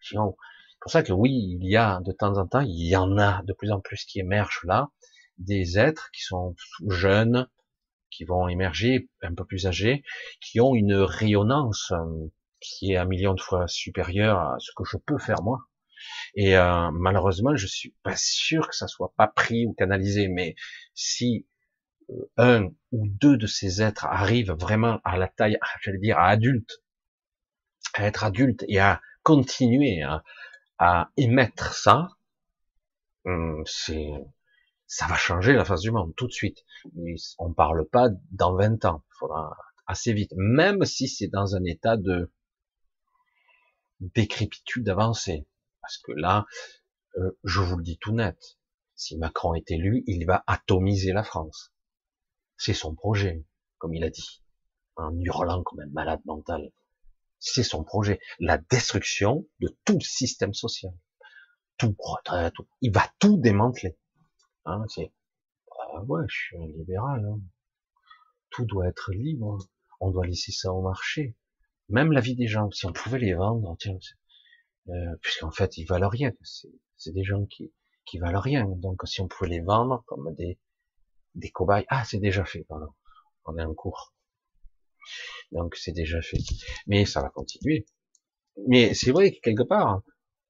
C'est pour ça que oui, il y a de temps en temps, il y en a de plus en plus qui émergent là, des êtres qui sont jeunes, qui vont émerger un peu plus âgés, qui ont une rayonnance euh, qui est un million de fois supérieure à ce que je peux faire moi. Et euh, malheureusement, je suis pas sûr que ça soit pas pris ou canalisé. Mais si euh, un ou deux de ces êtres arrivent vraiment à la taille, j'allais dire, à adulte, à être adulte et à continuer à, émettre ça, hum, c'est, ça va changer la face du monde tout de suite. On parle pas dans 20 ans, il faudra assez vite, même si c'est dans un état de décrépitude avancée. Parce que là, euh, je vous le dis tout net, si Macron est élu, il va atomiser la France. C'est son projet, comme il a dit, en hurlant comme un malade mental. C'est son projet, la destruction de tout système social. Tout retraite, tout. il va tout démanteler. Hein, c'est, ah ouais, je suis un libéral. Hein. Tout doit être libre. On doit laisser ça au marché. Même la vie des gens, si on pouvait les vendre, tiens, euh, puisqu'en fait ils valent rien. C'est des gens qui qui valent rien. Donc si on pouvait les vendre comme des des cobayes. Ah, c'est déjà fait, pardon. On est en cours. Donc c'est déjà fait. Mais ça va continuer. Mais c'est vrai que quelque part,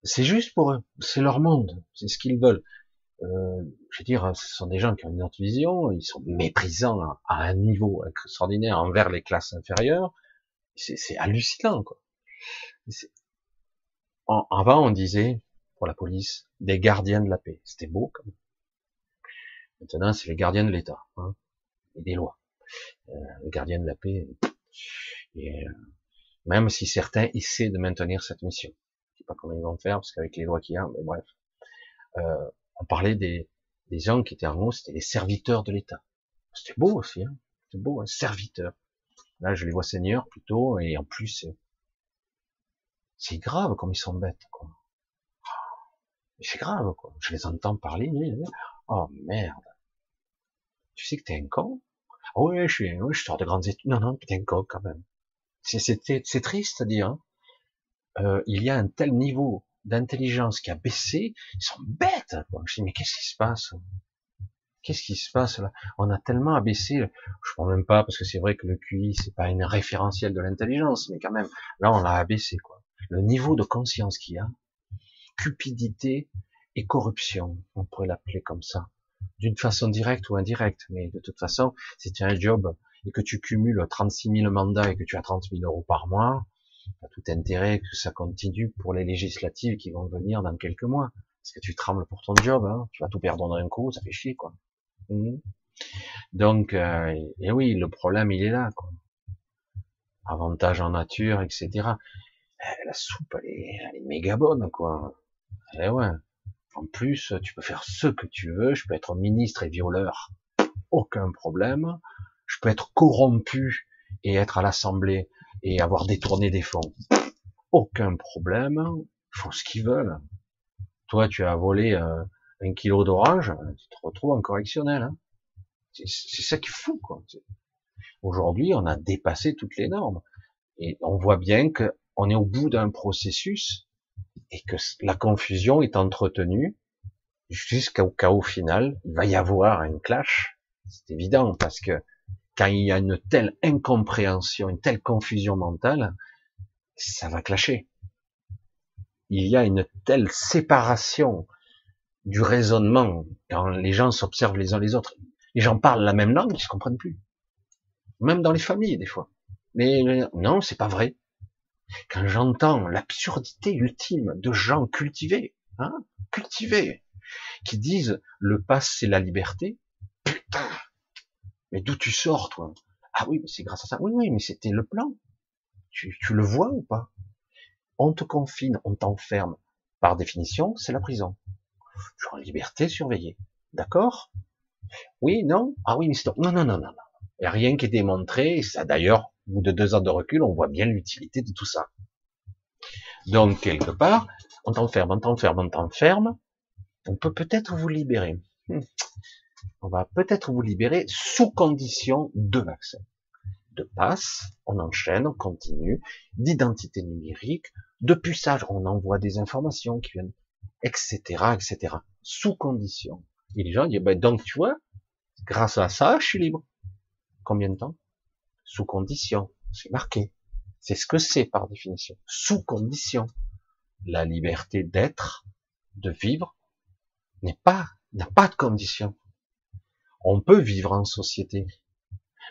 c'est juste pour eux. C'est leur monde. C'est ce qu'ils veulent. Euh, je veux dire, ce sont des gens qui ont une autre vision. Ils sont méprisants à, un niveau extraordinaire envers les classes inférieures. C'est hallucinant, quoi. Avant, on disait, pour la police, des gardiens de la paix. C'était beau, quand même. Maintenant, c'est les gardiens de l'État hein, et des lois. Euh, les gardiens de la paix. Et, euh, même si certains essaient de maintenir cette mission. Je sais pas comment ils vont faire, parce qu'avec les lois qu'il y a, mais bref. Euh, on parlait des, des gens qui étaient en haut, c'était les serviteurs de l'État. C'était beau aussi, hein c'était beau, un serviteur. Là, je les vois seigneurs plutôt, et en plus, c'est grave comme ils sont bêtes, quoi. C'est grave, quoi. Je les entends parler, oh merde. Tu sais que t'es un con? Oh, Oui, je suis, oui, je sors de grandes études. Non, non, t'es un con quand même. C'est triste à dire. Hein. Euh, il y a un tel niveau d'intelligence qui a baissé. Ils sont bêtes. Quoi. Je dis mais qu'est-ce qui se passe? Qu'est-ce qui se passe là? On a tellement abaissé. Je prends même pas parce que c'est vrai que le QI c'est pas une référentiel de l'intelligence, mais quand même là on l'a abaissé quoi. Le niveau de conscience qu'il y a, cupidité et corruption, on pourrait l'appeler comme ça d'une façon directe ou indirecte, mais de toute façon, si tu as un job et que tu cumules 36 000 mandats et que tu as 30 000 euros par mois, tu as tout intérêt que ça continue pour les législatives qui vont venir dans quelques mois. Parce que tu trembles pour ton job, hein. tu vas tout perdre d'un coup, ça fait chier, quoi. Mhm. Donc, euh, et oui, le problème, il est là, quoi. Avantage en nature, etc. Eh, la soupe, elle est, elle est méga bonne, quoi. Eh ouais. En plus, tu peux faire ce que tu veux. Je peux être ministre et violeur, aucun problème. Je peux être corrompu et être à l'Assemblée et avoir détourné des fonds, aucun problème. Ils font ce qu'ils veulent. Toi, tu as volé euh, un kilo d'orange, tu te retrouves en correctionnel. Hein. C'est ça qui est fou, quoi. Aujourd'hui, on a dépassé toutes les normes. Et on voit bien qu'on est au bout d'un processus et que la confusion est entretenue jusqu'au chaos final. Il va y avoir un clash, c'est évident, parce que quand il y a une telle incompréhension, une telle confusion mentale, ça va clasher. Il y a une telle séparation du raisonnement quand les gens s'observent les uns les autres. Les gens parlent la même langue, ils se comprennent plus. Même dans les familles, des fois. Mais non, c'est pas vrai. Quand j'entends l'absurdité ultime de gens cultivés, hein, cultivés, qui disent le pass c'est la liberté, putain, mais d'où tu sors, toi? Ah oui, mais c'est grâce à ça. Oui, oui, mais c'était le plan. Tu, tu le vois ou pas? On te confine, on t'enferme. Par définition, c'est la prison. Je suis en liberté surveillée. D'accord? Oui, non? Ah oui, mais c'est... Non, non, non, non, non. Il n'y a rien qui est démontré. ça, d'ailleurs, bout de deux ans de recul, on voit bien l'utilité de tout ça. Donc, quelque part, on t'enferme, on t'enferme, on t'enferme. On peut peut-être vous libérer. Hmm on va peut-être vous libérer sous condition de vaccin. De passe, on enchaîne, on continue, d'identité numérique, de puçage, on envoie des informations qui viennent, etc., etc. Sous condition. Et les gens disent, ben, donc tu vois, grâce à ça, je suis libre. Combien de temps? Sous condition. C'est marqué. C'est ce que c'est par définition. Sous condition. La liberté d'être, de vivre, n'est pas, n'a pas de condition. On peut vivre en société,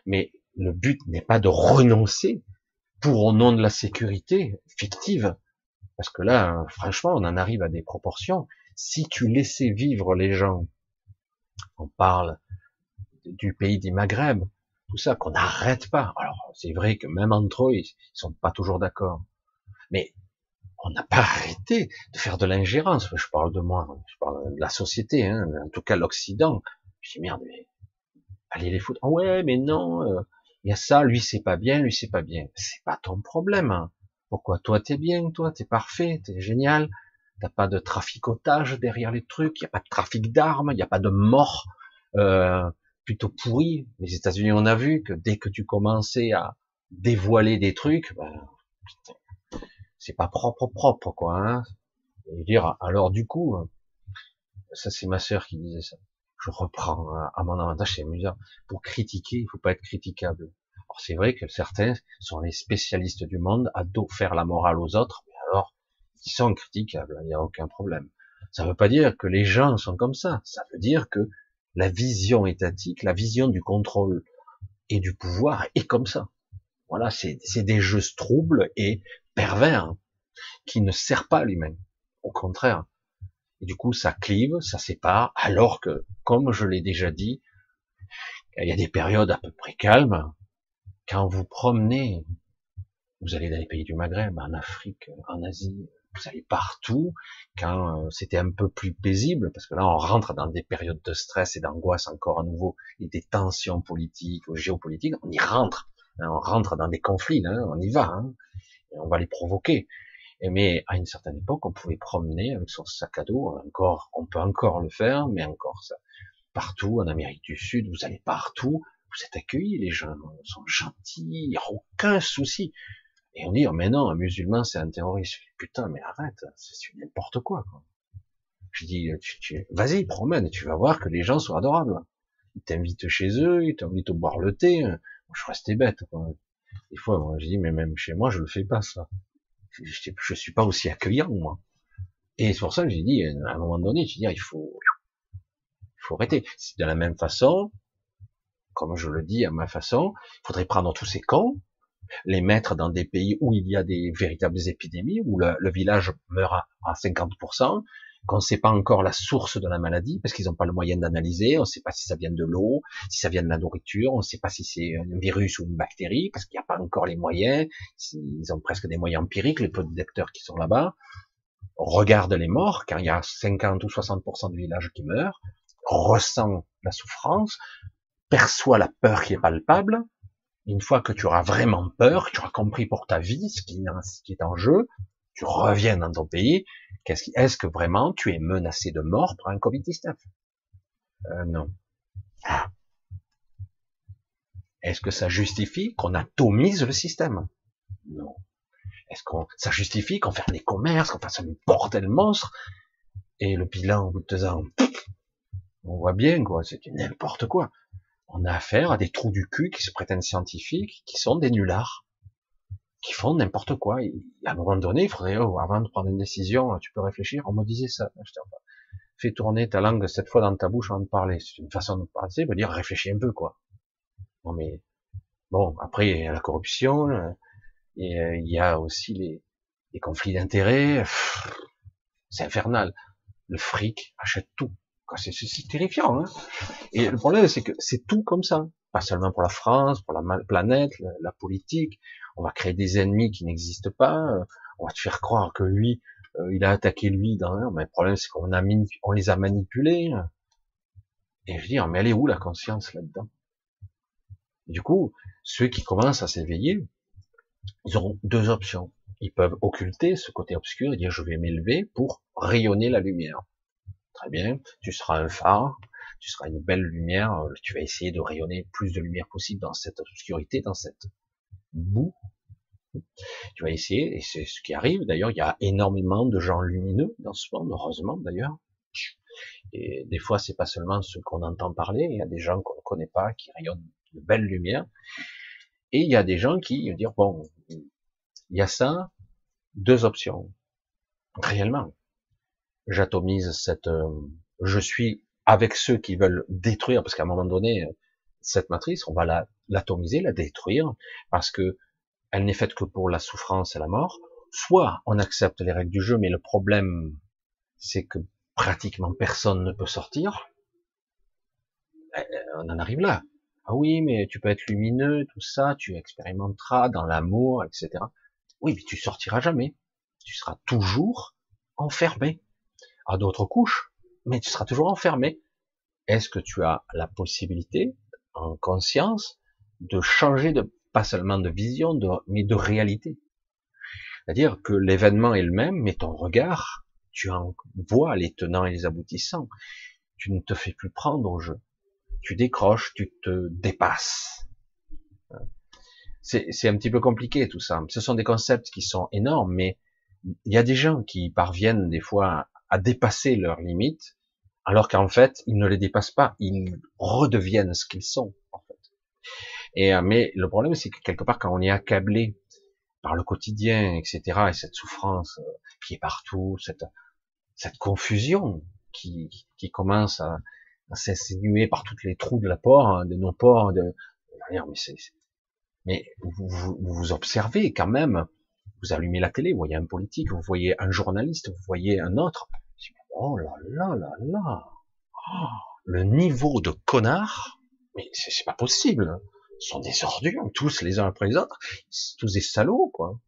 mais le but n'est pas de renoncer pour au nom de la sécurité fictive, parce que là, franchement, on en arrive à des proportions. Si tu laissais vivre les gens, on parle du pays des Maghreb, tout ça, qu'on n'arrête pas. Alors, c'est vrai que même entre eux, ils sont pas toujours d'accord. Mais on n'a pas arrêté de faire de l'ingérence. Je parle de moi, je parle de la société, hein, en tout cas l'Occident. Je dis merde, mais allez les foutre. ouais, mais non, euh, il y a ça, lui c'est pas bien, lui c'est pas bien. C'est pas ton problème. Hein. Pourquoi? Toi t'es bien, toi t'es parfait, t'es génial. T'as pas de traficotage derrière les trucs, il y a pas de trafic d'armes, il n'y a pas de mort euh, plutôt pourri. Les États-Unis, on a vu que dès que tu commençais à dévoiler des trucs, ben, c'est pas propre propre quoi. Hein. Et dire alors du coup, ça c'est ma sœur qui disait ça je reprends à mon avantage, c'est amusant. Pour critiquer, il faut pas être critiquable. Alors c'est vrai que certains sont les spécialistes du monde à faire la morale aux autres, mais alors ils sont critiquables, il n'y a aucun problème. Ça ne veut pas dire que les gens sont comme ça. Ça veut dire que la vision étatique, la vision du contrôle et du pouvoir est comme ça. Voilà, c'est des jeux troubles et pervers qui ne servent pas l'humain. Au contraire, du coup, ça clive, ça sépare, alors que, comme je l'ai déjà dit, il y a des périodes à peu près calmes. Quand vous promenez, vous allez dans les pays du Maghreb, en Afrique, en Asie, vous allez partout. Quand euh, c'était un peu plus paisible, parce que là, on rentre dans des périodes de stress et d'angoisse encore à nouveau, et des tensions politiques ou géopolitiques, on y rentre. Hein, on rentre dans des conflits, on y va, hein, on va les provoquer mais à une certaine époque, on pouvait promener avec son sac à dos, encore, on peut encore le faire, mais encore ça. Partout, en Amérique du Sud, vous allez partout, vous êtes accueillis, les gens sont gentils, il n'y a aucun souci. Et on dit, oh, mais non, un musulman, c'est un terroriste. Putain, mais arrête, c'est n'importe quoi, quoi. Je dis, vas-y, promène, tu vas voir que les gens sont adorables. Ils t'invitent chez eux, ils t'invitent à boire le thé. je restais bête, quoi. Des fois, moi, je dis, mais même chez moi, je le fais pas, ça je, je suis pas aussi accueillant moi. Et c'est pour ça que j'ai dit à un moment donné, je dis il faut il faut arrêter. De la même façon, comme je le dis à ma façon, il faudrait prendre tous ces cons, les mettre dans des pays où il y a des véritables épidémies, où le, le village meurt à 50%, qu'on ne sait pas encore la source de la maladie, parce qu'ils n'ont pas le moyen d'analyser, on ne sait pas si ça vient de l'eau, si ça vient de la nourriture, on ne sait pas si c'est un virus ou une bactérie, parce qu'il n'y a pas encore les moyens, ils ont presque des moyens empiriques, les docteurs qui sont là-bas, regarde les morts, car il y a 50 ou 60% du village qui meurt, ressent la souffrance, perçoit la peur qui est palpable, une fois que tu auras vraiment peur, tu auras compris pour ta vie ce qui, est en jeu, tu reviens dans ton pays, est-ce que vraiment tu es menacé de mort par un Covid-19 euh, Non. Ah. Est-ce que ça justifie qu'on atomise le système? Non. Est-ce que ça justifie qu'on ferme les commerces, qu'on fasse un bordel monstre? Et le bilan au bout de deux ans, on voit bien quoi, c'est n'importe quoi. On a affaire à des trous du cul qui se prétendent scientifiques, qui sont des nullards, qui font n'importe quoi. Et à un moment donné, il faudrait, oh, avant de prendre une décision, tu peux réfléchir. On me disait ça. Fais tourner ta langue cette fois dans ta bouche avant de parler. C'est une façon de parler, veut dire réfléchis un peu, quoi. Mais bon, après il y a la corruption, euh, euh, il y a aussi les conflits d'intérêts. C'est infernal. Le fric achète tout. C'est terrifiant. Hein et le problème, c'est que c'est tout comme ça. Pas seulement pour la France, pour la planète, la, politique. On va créer des ennemis qui n'existent pas. On va te faire croire que lui, euh, il a attaqué lui. Dans... Mais le problème, c'est qu'on les a manipulés. Et je dis, mais elle est où la conscience là-dedans? Du coup, ceux qui commencent à s'éveiller, ils auront deux options. Ils peuvent occulter ce côté obscur et dire je vais m'élever pour rayonner la lumière. Très bien, tu seras un phare, tu seras une belle lumière, euh, tu vas essayer de rayonner plus de lumière possible dans cette obscurité, dans cette boue. Tu vas essayer, et c'est ce qui arrive. D'ailleurs, il y a énormément de gens lumineux dans ce monde, heureusement d'ailleurs. Et des fois, c'est pas seulement ceux qu'on entend parler, il y a des gens qu'on ne connaît pas qui rayonnent de belles lumières. Et il y a des gens qui dire bon, il y a ça, deux options. Réellement, j'atomise cette, euh, je suis avec ceux qui veulent détruire, parce qu'à un moment donné, cette matrice, on va l'atomiser, la, détruire, parce que elle n'est faite que pour la souffrance et la mort. Soit on accepte les règles du jeu, mais le problème, c'est que pratiquement personne ne peut sortir. Euh, on en arrive là. Ah oui, mais tu peux être lumineux, tout ça, tu expérimenteras dans l'amour, etc. Oui, mais tu sortiras jamais. Tu seras toujours enfermé à d'autres couches, mais tu seras toujours enfermé. Est-ce que tu as la possibilité, en conscience, de changer de, pas seulement de vision, mais de réalité? C'est-à-dire que l'événement est le même, mais ton regard, tu en vois les tenants et les aboutissants. Tu ne te fais plus prendre au jeu tu décroches, tu te dépasses. C'est un petit peu compliqué tout ça. Ce sont des concepts qui sont énormes, mais il y a des gens qui parviennent des fois à dépasser leurs limites, alors qu'en fait, ils ne les dépassent pas, ils redeviennent ce qu'ils sont, en fait. Et, euh, mais le problème, c'est que quelque part, quand on est accablé par le quotidien, etc., et cette souffrance euh, qui est partout, cette, cette confusion qui, qui commence à, s'insinuer par toutes les trous de la porte, hein, de nos ports, de, mais mais vous, vous, observez quand même, vous allumez la télé, vous voyez un politique, vous voyez un journaliste, vous voyez un autre, oh là là là là, oh, le niveau de connard, mais c'est pas possible, ce sont des ordures, tous les uns après les autres, tous des salauds, quoi.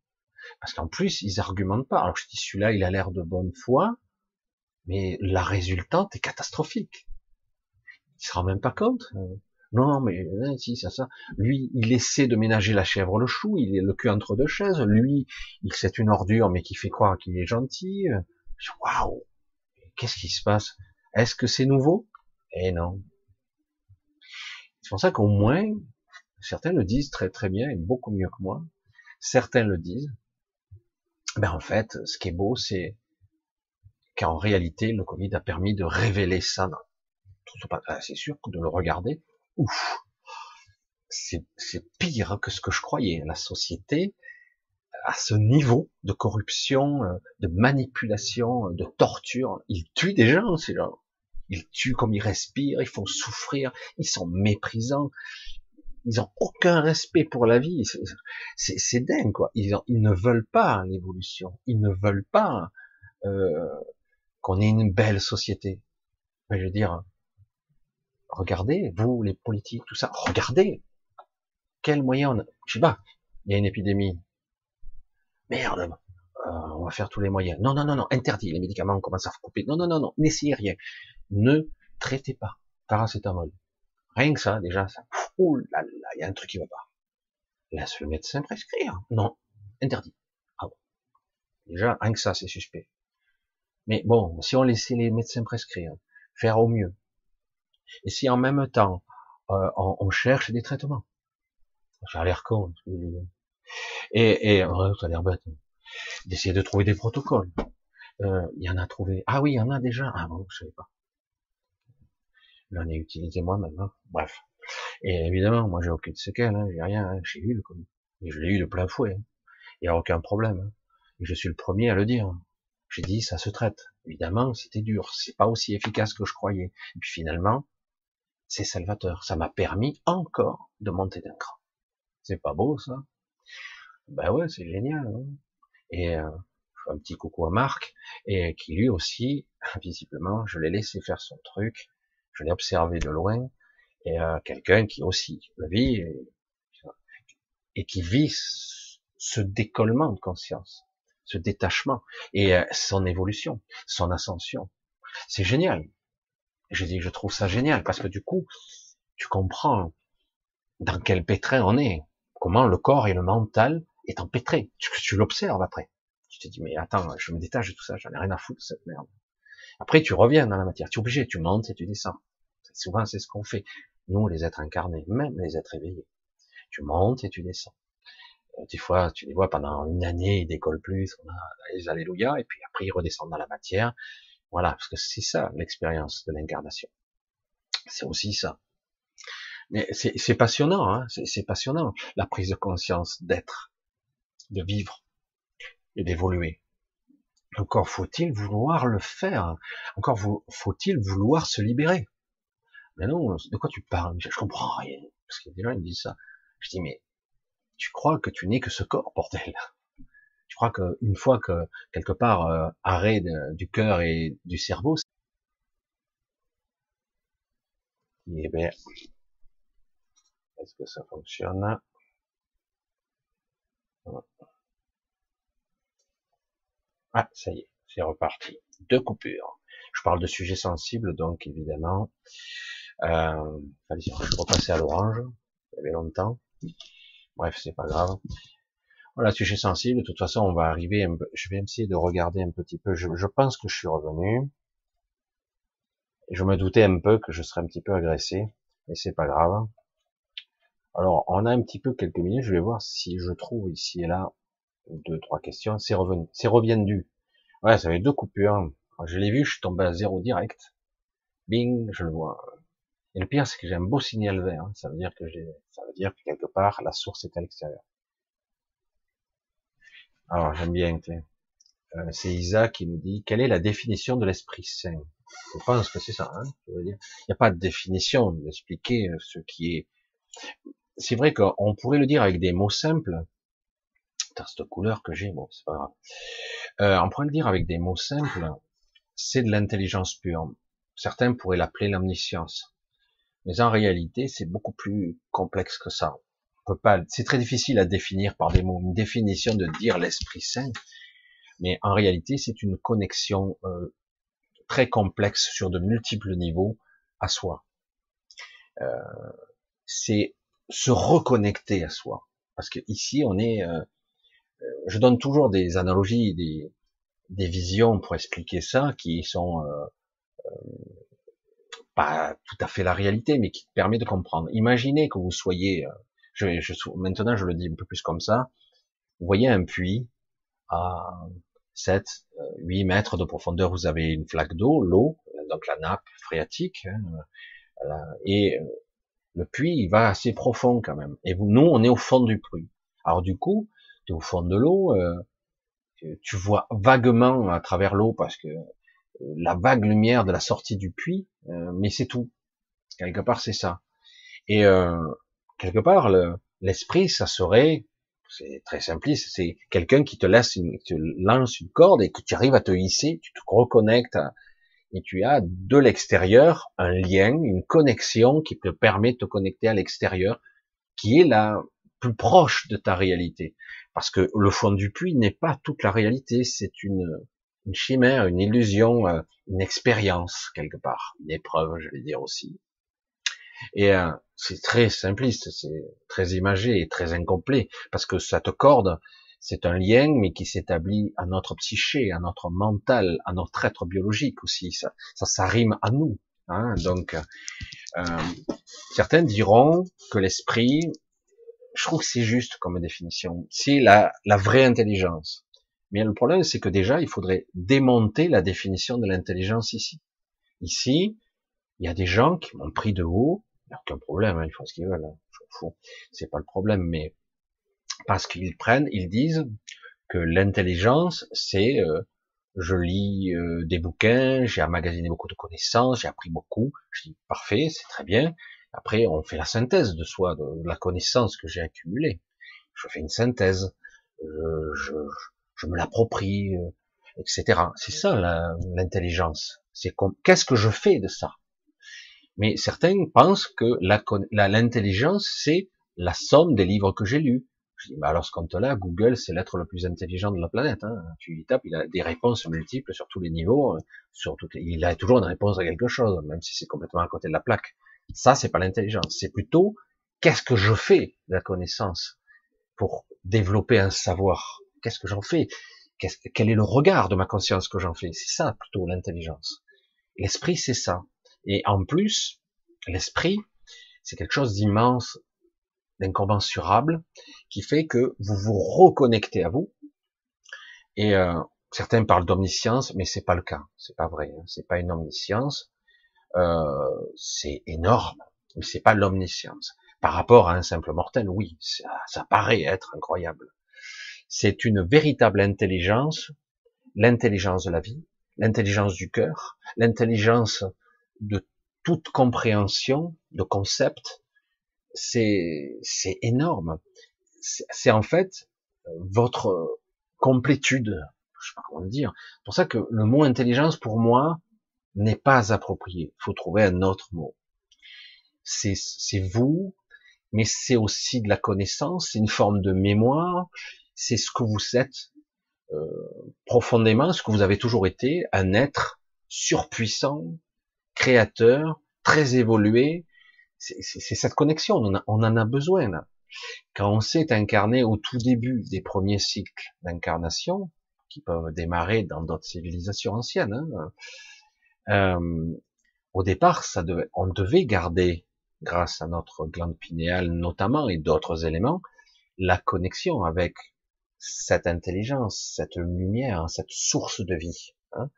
Parce qu'en plus, ils argumentent pas. Alors je dis, celui-là, il a l'air de bonne foi, mais la résultante est catastrophique il se rend même pas compte. Non, mais euh, si, c'est ça. Lui, il essaie de ménager la chèvre le chou, il est le cul entre deux chaises. Lui, il c'est une ordure, mais qui fait croire qu'il est gentil. Waouh Qu'est-ce qui se passe? Est-ce que c'est nouveau? Eh non. C'est pour ça qu'au moins, certains le disent très très bien et beaucoup mieux que moi. Certains le disent. Ben en fait, ce qui est beau, c'est qu'en réalité, le Covid a permis de révéler ça ah, c'est sûr de le regarder, ouf, c'est pire que ce que je croyais. La société, à ce niveau de corruption, euh, de manipulation, de torture, ils tuent des gens, ces gens. Ils tuent comme ils respirent, ils font souffrir, ils sont méprisants, ils ont aucun respect pour la vie. C'est dingue, quoi. Ils, ils, ne veulent pas l'évolution, ils ne veulent pas euh, qu'on ait une belle société. Mais je veux dire, regardez, vous, les politiques, tout ça, regardez, quel moyen on a, je sais pas, il y a une épidémie, merde, euh, on va faire tous les moyens. Non, non, non, non, interdit, les médicaments, on commence à couper. Non, non, non, non, n'essayez rien. Ne traitez pas. Paracétamol. Rien que ça, déjà, ça, ouh là là, il y a un truc qui va pas. Laisse le médecin prescrire. Non, interdit. Ah bon. Déjà, rien que ça, c'est suspect. Mais bon, si on laissait les médecins prescrire, faire au mieux, et si en même temps, euh, on, cherche des traitements, j'ai l'air con, et, et ça a l'air bête, d'essayer de trouver des protocoles. Euh, il y en a trouvé. Ah oui, il y en a déjà. Ah bon, je savais pas. J'en ai utilisé moi maintenant. Bref. Et évidemment, moi j'ai aucune séquelle, hein, j'ai rien, hein, j'ai eu le Covid. Et je l'ai eu de plein fouet. Hein. Il n'y a aucun problème. Hein. Et je suis le premier à le dire. J'ai dit, ça se traite. Évidemment, c'était dur. C'est pas aussi efficace que je croyais. Et puis finalement, c'est salvateur. Ça m'a permis encore de monter d'un cran. C'est pas beau, ça? Ben ouais, c'est génial. Hein et euh, un petit coucou à Marc, et qui lui aussi, visiblement, je l'ai laissé faire son truc, je l'ai observé de loin, et euh, quelqu'un qui aussi le vit, et, et qui vit ce décollement de conscience, ce détachement, et euh, son évolution, son ascension. C'est génial. Je dis, je trouve ça génial, parce que du coup, tu comprends dans quel pétrin on est, comment le corps et le mental est empêtré. Tu, tu l'observes après. Tu te dis, mais attends, je me détache de tout ça, j'en ai rien à foutre de cette merde. Après, tu reviens dans la matière. Tu es obligé, tu montes et tu descends. Souvent, c'est ce qu'on fait. Nous, les êtres incarnés, même les êtres éveillés. Tu montes et tu descends. Euh, des fois, tu les vois pendant une année, ils décollent plus, on a les alléluia, et puis après, ils redescendent dans la matière. Voilà, parce que c'est ça, l'expérience de l'incarnation. C'est aussi ça. Mais c'est passionnant, hein c'est passionnant, la prise de conscience d'être, de vivre et d'évoluer. Encore faut-il vouloir le faire. Encore faut-il vouloir se libérer. Mais non, de quoi tu parles Je comprends rien. Parce que des gens ils me disent ça. Je dis mais tu crois que tu n'es que ce corps, bordel? Tu crois qu'une fois que quelque part euh, arrêt du cœur et du cerveau, eh bien, est-ce que ça fonctionne? Ah, ça y est, c'est reparti. Deux coupures. Je parle de sujets sensibles, donc évidemment. Euh, je vais repasser à l'orange. Il y avait longtemps. Bref, c'est pas grave. Voilà, sujet sensible. De toute façon, on va arriver. je vais essayer de regarder un petit peu. Je, pense que je suis revenu. Je me doutais un peu que je serais un petit peu agressé, mais c'est pas grave. Alors, on a un petit peu quelques minutes. Je vais voir si je trouve ici et là deux, trois questions. C'est revenu. C'est reviendu. Ouais, ça fait deux coupures. Quand je l'ai vu, je suis tombé à zéro direct. Bing, je le vois. Et le pire, c'est que j'ai un beau signal vert. Ça veut dire que j'ai, ça veut dire que quelque part, la source est à l'extérieur. Alors, j'aime bien, euh, c'est Isa qui nous dit, quelle est la définition de l'esprit saint? Je pense que c'est ça, hein. Il n'y a pas de définition d'expliquer ce qui est. C'est vrai qu'on pourrait le dire avec des mots simples, cette couleur que j'ai, bon, c'est pas grave. Euh, on pourrait le dire avec des mots simples, c'est de l'intelligence pure. Certains pourraient l'appeler l'omniscience. Mais en réalité, c'est beaucoup plus complexe que ça. C'est très difficile à définir par des mots, une définition de dire l'Esprit Saint. Mais en réalité, c'est une connexion euh, très complexe sur de multiples niveaux à soi. Euh, c'est se reconnecter à soi. Parce que ici, on est, euh, je donne toujours des analogies, des, des visions pour expliquer ça, qui sont euh, euh, pas tout à fait la réalité, mais qui permet de comprendre. Imaginez que vous soyez, euh, je, je, maintenant je le dis un peu plus comme ça, vous voyez un puits à 7, 8 mètres de profondeur, vous avez une flaque d'eau, l'eau, donc la nappe phréatique, hein, et le puits, il va assez profond quand même. Et nous, on est au fond du puits. Alors du coup, au fond de l'eau, euh, tu vois vaguement à travers l'eau parce que euh, la vague lumière de la sortie du puits, euh, mais c'est tout. Quelque part, c'est ça. Et quelque part, l'esprit, ça serait, c'est très simpliste, c'est quelqu'un qui te laisse, une, te lance une corde et que tu arrives à te hisser, tu te reconnectes et tu as de l'extérieur un lien, une connexion qui te permet de te connecter à l'extérieur, qui est la plus proche de ta réalité. Parce que le fond du puits n'est pas toute la réalité, c'est une, une chimère, une illusion, euh, une expérience quelque part, une épreuve, je vais dire aussi. Et euh, c'est très simpliste, c'est très imagé et très incomplet, parce que cette corde, c'est un lien, mais qui s'établit à notre psyché, à notre mental, à notre être biologique aussi. Ça, ça, ça rime à nous. Hein, donc, euh, certains diront que l'esprit je trouve que c'est juste comme définition. C'est la, la vraie intelligence. Mais le problème, c'est que déjà, il faudrait démonter la définition de l'intelligence ici. Ici, il y a des gens qui m'ont pris de haut, Il n'y a aucun problème, hein, ils font ce qu'ils veulent, hein, c'est pas le problème, mais parce qu'ils prennent, ils disent que l'intelligence, c'est euh, je lis euh, des bouquins, j'ai emmagasiné beaucoup de connaissances, j'ai appris beaucoup. Je dis parfait, c'est très bien. Après, on fait la synthèse de soi, de, la connaissance que j'ai accumulée. Je fais une synthèse, je, je, je me l'approprie, euh, etc. C'est ça l'intelligence. C'est qu'est-ce que je fais de ça? Mais certains pensent que l'intelligence, c'est la somme des livres que j'ai lus. Je dis, bah alors ce compte-là, Google, c'est l'être le plus intelligent de la planète. Hein. Tu lui tapes, il a des réponses multiples sur tous les niveaux, euh, il a toujours une réponse à quelque chose, même si c'est complètement à côté de la plaque. Ça, c'est pas l'intelligence. C'est plutôt qu'est-ce que je fais de la connaissance pour développer un savoir? Qu'est-ce que j'en fais? Quel est le regard de ma conscience que j'en fais? C'est ça plutôt l'intelligence. L'esprit, c'est ça. Et en plus, l'esprit, c'est quelque chose d'immense, d'incommensurable, qui fait que vous vous reconnectez à vous. Et euh, certains parlent d'omniscience, mais c'est pas le cas. C'est pas vrai. Hein. C'est pas une omniscience. Euh, c'est énorme, mais c'est pas l'omniscience. Par rapport à un simple mortel, oui, ça, ça paraît être incroyable. C'est une véritable intelligence, l'intelligence de la vie, l'intelligence du cœur, l'intelligence de toute compréhension de concept, c'est énorme. C'est en fait votre complétude. Je sais pas comment le dire. C'est pour ça que le mot intelligence pour moi n'est pas approprié. Il faut trouver un autre mot. C'est c'est vous, mais c'est aussi de la connaissance. C'est une forme de mémoire. C'est ce que vous êtes euh, profondément, ce que vous avez toujours été, un être surpuissant, créateur, très évolué, c'est cette connexion, on, en a besoin là. Quand on s'est incarné au tout début des premiers cycles d'incarnation, qui peuvent démarrer dans d'autres civilisations anciennes, hein, euh, au départ, ça devait, on devait garder, grâce à notre glande pinéale notamment et d'autres éléments, la connexion avec cette intelligence, cette lumière, cette source de vie. Hein.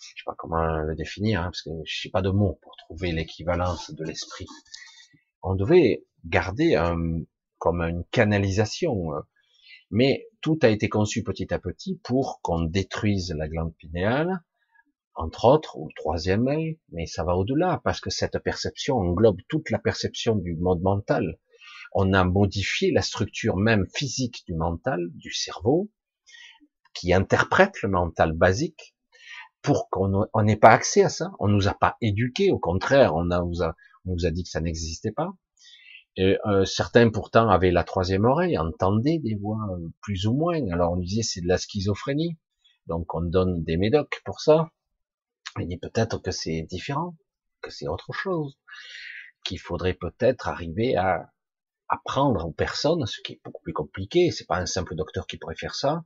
Je sais pas comment le définir, hein, parce que je sais pas de mots pour trouver l'équivalence de l'esprit. On devait garder un, comme une canalisation, euh, mais tout a été conçu petit à petit pour qu'on détruise la glande pinéale, entre autres, ou troisième œil, mais ça va au-delà, parce que cette perception englobe toute la perception du monde mental. On a modifié la structure même physique du mental, du cerveau, qui interprète le mental basique, pour qu'on n'ait pas accès à ça. On nous a pas éduqués, au contraire, on, nous, a, nous a dit que ça n'existait pas. Et, euh, certains pourtant avaient la troisième oreille, entendaient des voix euh, plus ou moins. Alors on disait c'est de la schizophrénie, donc on donne des médocs pour ça. Dit peut-être que c'est différent, que c'est autre chose, qu'il faudrait peut-être arriver à apprendre aux personnes, ce qui est beaucoup plus compliqué. C'est pas un simple docteur qui pourrait faire ça,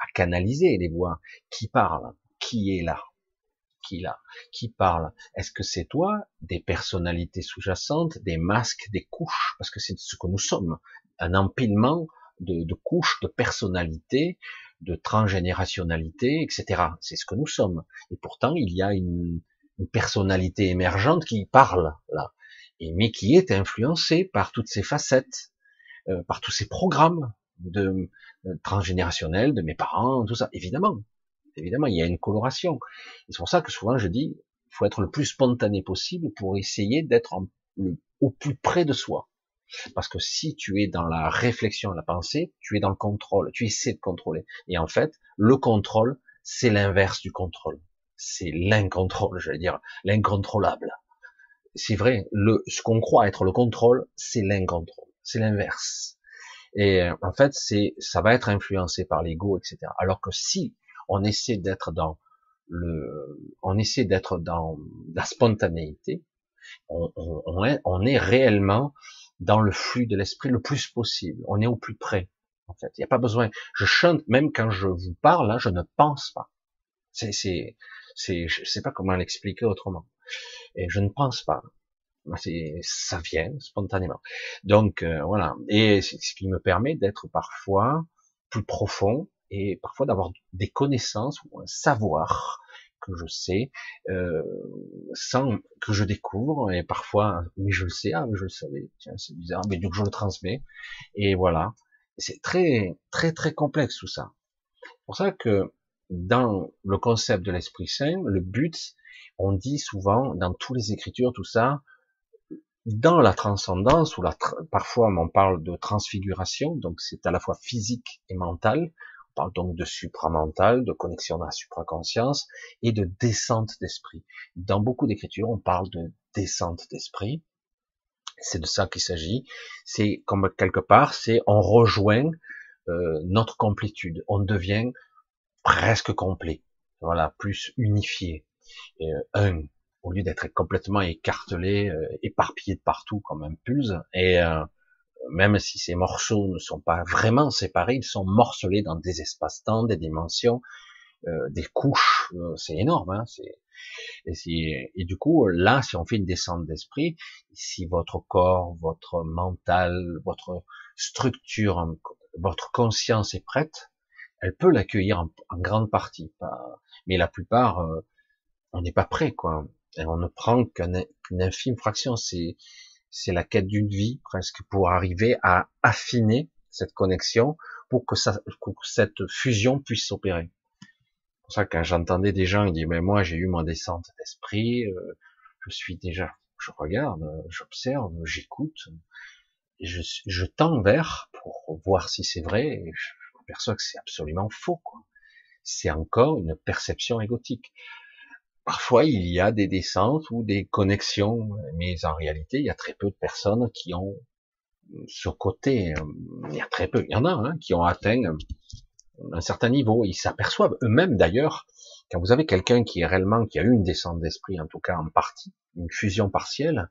à canaliser les voix qui parlent qui est là Qui là Qui parle Est-ce que c'est toi Des personnalités sous-jacentes, des masques, des couches? Parce que c'est ce que nous sommes, un empilement de, de couches, de personnalités, de transgénérationnalité, etc. C'est ce que nous sommes. Et pourtant, il y a une, une personnalité émergente qui parle là, mais qui est influencée par toutes ces facettes, euh, par tous ces programmes de, de transgénérationnels de mes parents, tout ça, évidemment. Évidemment, il y a une coloration. C'est pour ça que souvent je dis, il faut être le plus spontané possible pour essayer d'être au plus près de soi. Parce que si tu es dans la réflexion, la pensée, tu es dans le contrôle, tu essaies de contrôler. Et en fait, le contrôle, c'est l'inverse du contrôle. C'est l'incontrôle, j'allais dire, l'incontrôlable. C'est vrai, le, ce qu'on croit être le contrôle, c'est l'incontrôle. C'est l'inverse. Et en fait, c'est, ça va être influencé par l'ego, etc. Alors que si on essaie d'être dans le, on essaie d'être dans la spontanéité, on, on, est, on est réellement dans le flux de l'esprit le plus possible. On est au plus près. En fait, il n'y a pas besoin. Je chante même quand je vous parle, là, je ne pense pas. C'est, c'est, c'est, je sais pas comment l'expliquer autrement. Et je ne pense pas. Ça vient spontanément. Donc euh, voilà. Et c'est ce qui me permet d'être parfois plus profond, et parfois d'avoir des connaissances ou un savoir que je sais, euh, sans que je découvre, et parfois, mais je le sais, ah, je le savais, tiens, c'est bizarre, mais donc je le transmets, et voilà. C'est très, très, très complexe tout ça. C'est pour ça que dans le concept de l'Esprit Saint, le but, on dit souvent dans toutes les écritures, tout ça, dans la transcendance, ou la parfois on parle de transfiguration, donc c'est à la fois physique et mental, parle donc de supramental, de connexion à la supraconscience, et de descente d'esprit. Dans beaucoup d'écritures, on parle de descente d'esprit, c'est de ça qu'il s'agit, c'est comme quelque part, c'est on rejoint euh, notre complétude, on devient presque complet, voilà, plus unifié, et, euh, un, au lieu d'être complètement écartelé, euh, éparpillé de partout comme un pulse, et euh, même si ces morceaux ne sont pas vraiment séparés, ils sont morcelés dans des espaces-temps, des dimensions, euh, des couches, c'est énorme. Hein, et, et, du coup, là, si on fait une descente d'esprit, si votre corps, votre mental, votre structure, votre conscience est prête, elle peut l'accueillir en, grande partie. mais la plupart, on n'est pas prêt, quoi. Et on ne prend qu'une infime fraction. C'est, c'est la quête d'une vie presque pour arriver à affiner cette connexion pour que, ça, cette fusion puisse s'opérer. C'est pour ça que quand j'entendais des gens qui disent mais moi j'ai eu mon descente d'esprit, euh, je suis déjà, je regarde, j'observe, j'écoute, je, je tends vers pour voir si c'est vrai. Et je m'aperçois que c'est absolument faux. Quoi. C'est encore une perception égotique. Parfois, il y a des descentes ou des connexions, mais en réalité, il y a très peu de personnes qui ont ce côté. Euh, il y a très peu, il y en a, hein, qui ont atteint un certain niveau. Ils s'aperçoivent eux-mêmes d'ailleurs, quand vous avez quelqu'un qui est réellement, qui a eu une descente d'esprit, en tout cas en partie, une fusion partielle,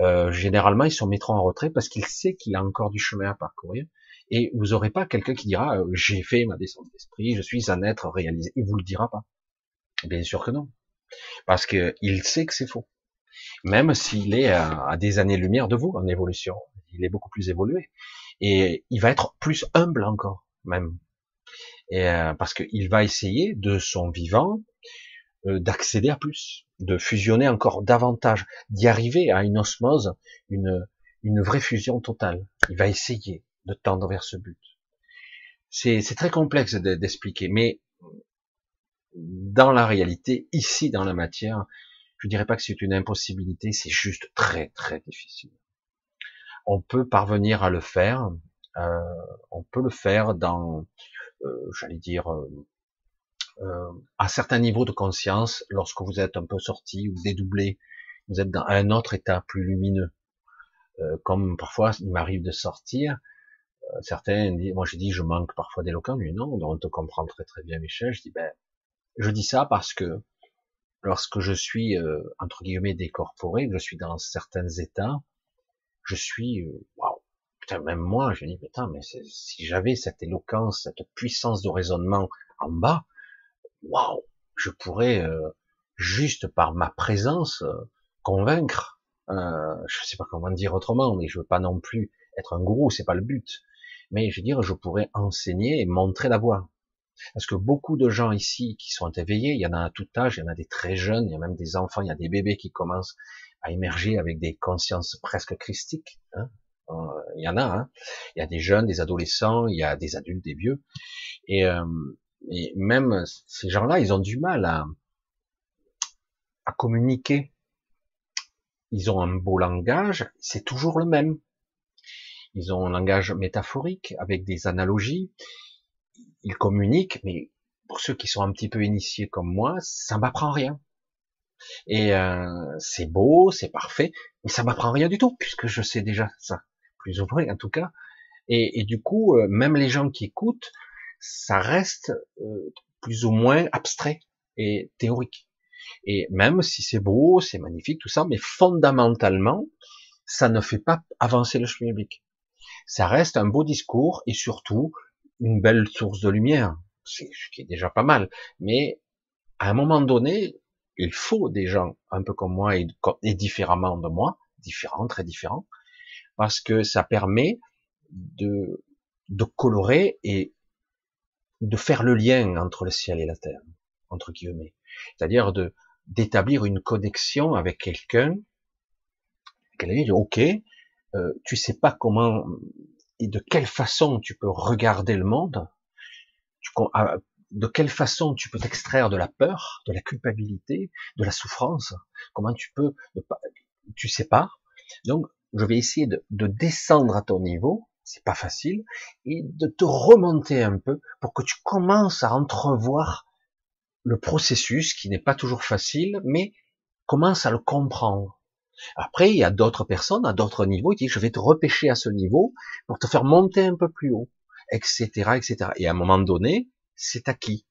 euh, généralement ils se mettront en retrait parce qu'il sait qu'il a encore du chemin à parcourir. Et vous n'aurez pas quelqu'un qui dira euh, j'ai fait ma descente d'esprit, je suis un être réalisé. Il vous le dira pas. Bien sûr que non parce qu'il sait que c'est faux. Même s'il est à, des années-lumière de vous en évolution, il est beaucoup plus évolué. Et il va être plus humble encore, même. Euh, parce qu'il va essayer de son vivant euh, d'accéder à plus, de fusionner encore davantage, d'y arriver à une osmose, une, une vraie fusion totale. Il va essayer de tendre vers ce but. C'est très complexe d'expliquer, mais dans la réalité, ici dans la matière, je dirais pas que c'est une impossibilité, c'est juste très très difficile. On peut parvenir à le faire, euh, on peut le faire dans, euh, j'allais dire, euh, euh, à certains niveaux de conscience, lorsque vous êtes un peu sorti ou dédoublé, vous êtes dans un autre état plus lumineux. Euh, comme parfois il m'arrive de sortir, certains disent, moi je dis je manque parfois d'éloquence, mais non, on te comprend très très bien Michel, je dis ben je dis ça parce que lorsque je suis euh, entre guillemets décorporé, je suis dans certains états, je suis euh, waouh, putain même moi, je dis putain mais si j'avais cette éloquence, cette puissance de raisonnement en bas, waouh, je pourrais euh, juste par ma présence convaincre. Euh, je sais pas comment dire autrement, mais je veux pas non plus être un gourou, c'est pas le but. Mais je veux dire, je pourrais enseigner et montrer la voie. Parce que beaucoup de gens ici qui sont éveillés, il y en a à tout âge, il y en a des très jeunes, il y a même des enfants, il y a des bébés qui commencent à émerger avec des consciences presque christiques. Hein. Euh, il y en a, hein. il y a des jeunes, des adolescents, il y a des adultes, des vieux. Et, euh, même ces gens-là, ils ont du mal à communiquer. Ils ont un beau langage, c'est toujours le même. Ils ont un langage métaphorique avec des analogies il communique, mais pour ceux qui sont un petit peu initiés comme moi, ça m'apprend rien. Et euh, c'est beau, c'est parfait, mais ça m'apprend rien du tout, puisque je sais déjà ça, plus ou moins en tout cas. Et, du coup, euh, même les gens qui écoutent, ça reste euh, plus ou moins abstrait et théorique. Et même si c'est beau, c'est magnifique, tout ça, mais fondamentalement, ça ne fait pas avancer le public. Ça reste un beau discours et surtout, une belle source de lumière, ce qui est déjà pas mal. Mais à un moment donné, il faut des gens un peu comme moi et, différemment de moi, différents, très différents, parce que ça permet de, de colorer et de faire le lien entre le ciel et la terre, entre guillemets. c'est-à-dire de d'établir une connexion avec quelqu'un. Quelqu'un dit ok, euh, tu sais pas comment et de quelle façon tu peux regarder le monde, ah, de quelle façon tu peux t'extraire de la peur, de la culpabilité, de la souffrance, comment tu peux, tu sais pas. Donc, je vais essayer de, de descendre à ton niveau, c'est pas facile, et de te remonter un peu pour que tu commences à entrevoir le processus qui n'est pas toujours facile, mais commence à le comprendre. Après, il y a d'autres personnes à d'autres niveaux qui disent je vais te repêcher à ce niveau pour te faire monter un peu plus haut, etc., etc. Et à un moment donné, c'est acquis.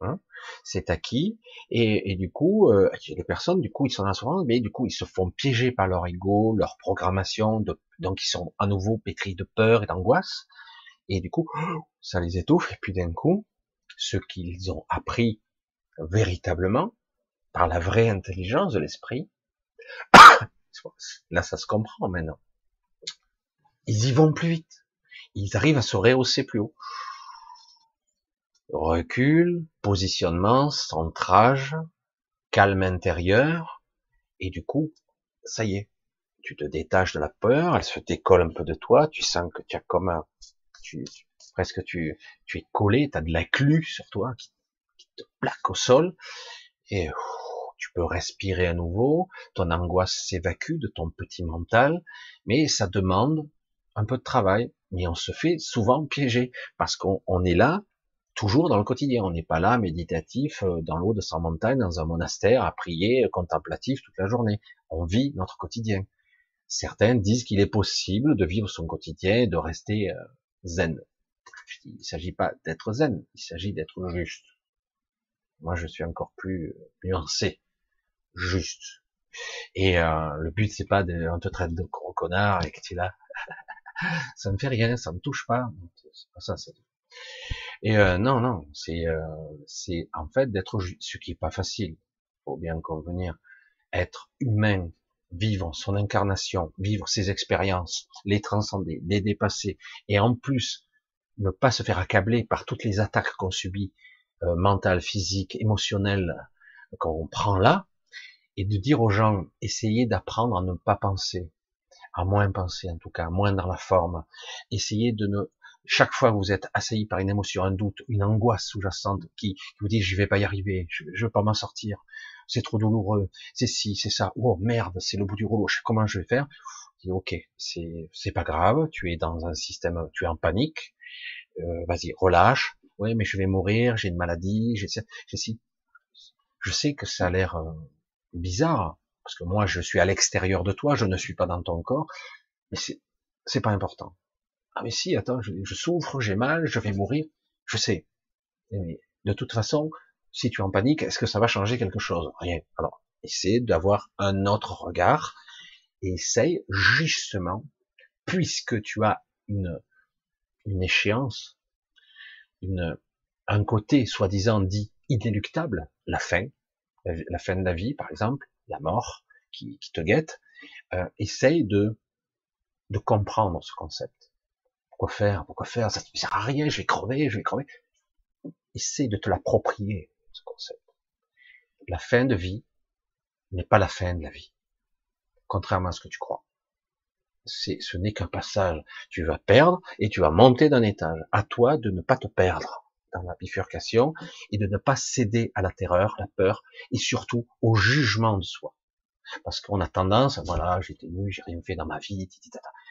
Hein c'est acquis. Et, et, du coup, euh, les personnes, du coup, ils sont dans la mais du coup, ils se font piéger par leur ego, leur programmation, donc ils sont à nouveau pétris de peur et d'angoisse. Et du coup, ça les étouffe. Et puis d'un coup, ce qu'ils ont appris véritablement, par la vraie intelligence de l'esprit, là, ça se comprend maintenant. Ils y vont plus vite. Ils arrivent à se rehausser plus haut. Recul, positionnement, centrage, calme intérieur, et du coup, ça y est, tu te détaches de la peur, elle se décolle un peu de toi, tu sens que tu as comme un, presque tu, tu es collé, tu de la clue sur toi qui, te plaque au sol, et tu peux respirer à nouveau, ton angoisse s'évacue de ton petit mental, mais ça demande un peu de travail, mais on se fait souvent piéger, parce qu'on est là, toujours dans le quotidien. On n'est pas là méditatif euh, dans l'eau de sa montagne, dans un monastère, à prier euh, contemplatif toute la journée. On vit notre quotidien. Certains disent qu'il est possible de vivre son quotidien et de rester euh, zen. Il ne s'agit pas d'être zen, il s'agit d'être juste. Moi, je suis encore plus nuancé, juste. Et euh, le but, c'est pas de, on te traite de gros connard et que tu là. ça me fait rien, ça me touche pas. Pas ça, c'est et euh, non, non, c'est euh, c'est en fait d'être ce qui est pas facile. Faut bien convenir. Être humain, vivre son incarnation, vivre ses expériences, les transcender, les dépasser, et en plus ne pas se faire accabler par toutes les attaques qu'on subit, euh, mentales, physiques, émotionnelles, qu'on prend là, et de dire aux gens, essayez d'apprendre à ne pas penser, à moins penser en tout cas, moins dans la forme, essayez de ne chaque fois que vous êtes assailli par une émotion, un doute, une angoisse sous-jacente qui, vous dit je vais pas y arriver, je, je vais pas m'en sortir, c'est trop douloureux, c'est ci, c'est ça, oh merde, c'est le bout du rouleau, je sais comment je vais faire? dis ok, c'est c'est pas grave, tu es dans un système, tu es en panique, euh, vas-y relâche. Oui, mais je vais mourir, j'ai une maladie, j'ai si. Je sais que ça a l'air euh, bizarre parce que moi je suis à l'extérieur de toi, je ne suis pas dans ton corps, mais c'est pas important. Ah mais si, attends, je, souffre, j'ai mal, je vais mourir. Je sais. Mais de toute façon, si tu es en panique, est-ce que ça va changer quelque chose? Rien. Alors, essaie d'avoir un autre regard et essaye justement, puisque tu as une, une échéance, une, un côté soi-disant dit inéluctable, la fin, la fin de la vie par exemple, la mort qui, qui te guette, euh, essaye de, de comprendre ce concept. Pourquoi faire Pourquoi faire Ça ne sert à rien, je vais crever, je vais crever. Essaye de te l'approprier, ce concept. La fin de vie n'est pas la fin de la vie. Contrairement à ce que tu crois. Ce n'est qu'un passage. Tu vas perdre et tu vas monter d'un étage. À toi de ne pas te perdre la bifurcation et de ne pas céder à la terreur, la peur et surtout au jugement de soi. Parce qu'on a tendance, voilà, j'étais nu, j'ai rien fait dans ma vie,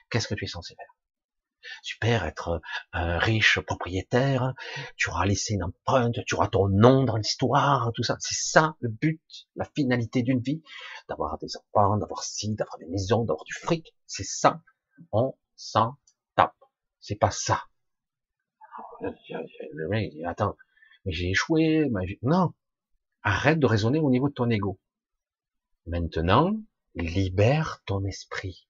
qu'est-ce que tu es censé faire? Super, être un riche propriétaire, tu auras laissé une empreinte, tu auras ton nom dans l'histoire, tout ça. C'est ça le but, la finalité d'une vie, d'avoir des enfants, d'avoir ci, d'avoir des maisons, d'avoir du fric. C'est ça. On s'en tape. C'est pas ça. Le mec dit, attends, mais j'ai échoué. Non. Arrête de raisonner au niveau de ton ego. Maintenant, libère ton esprit.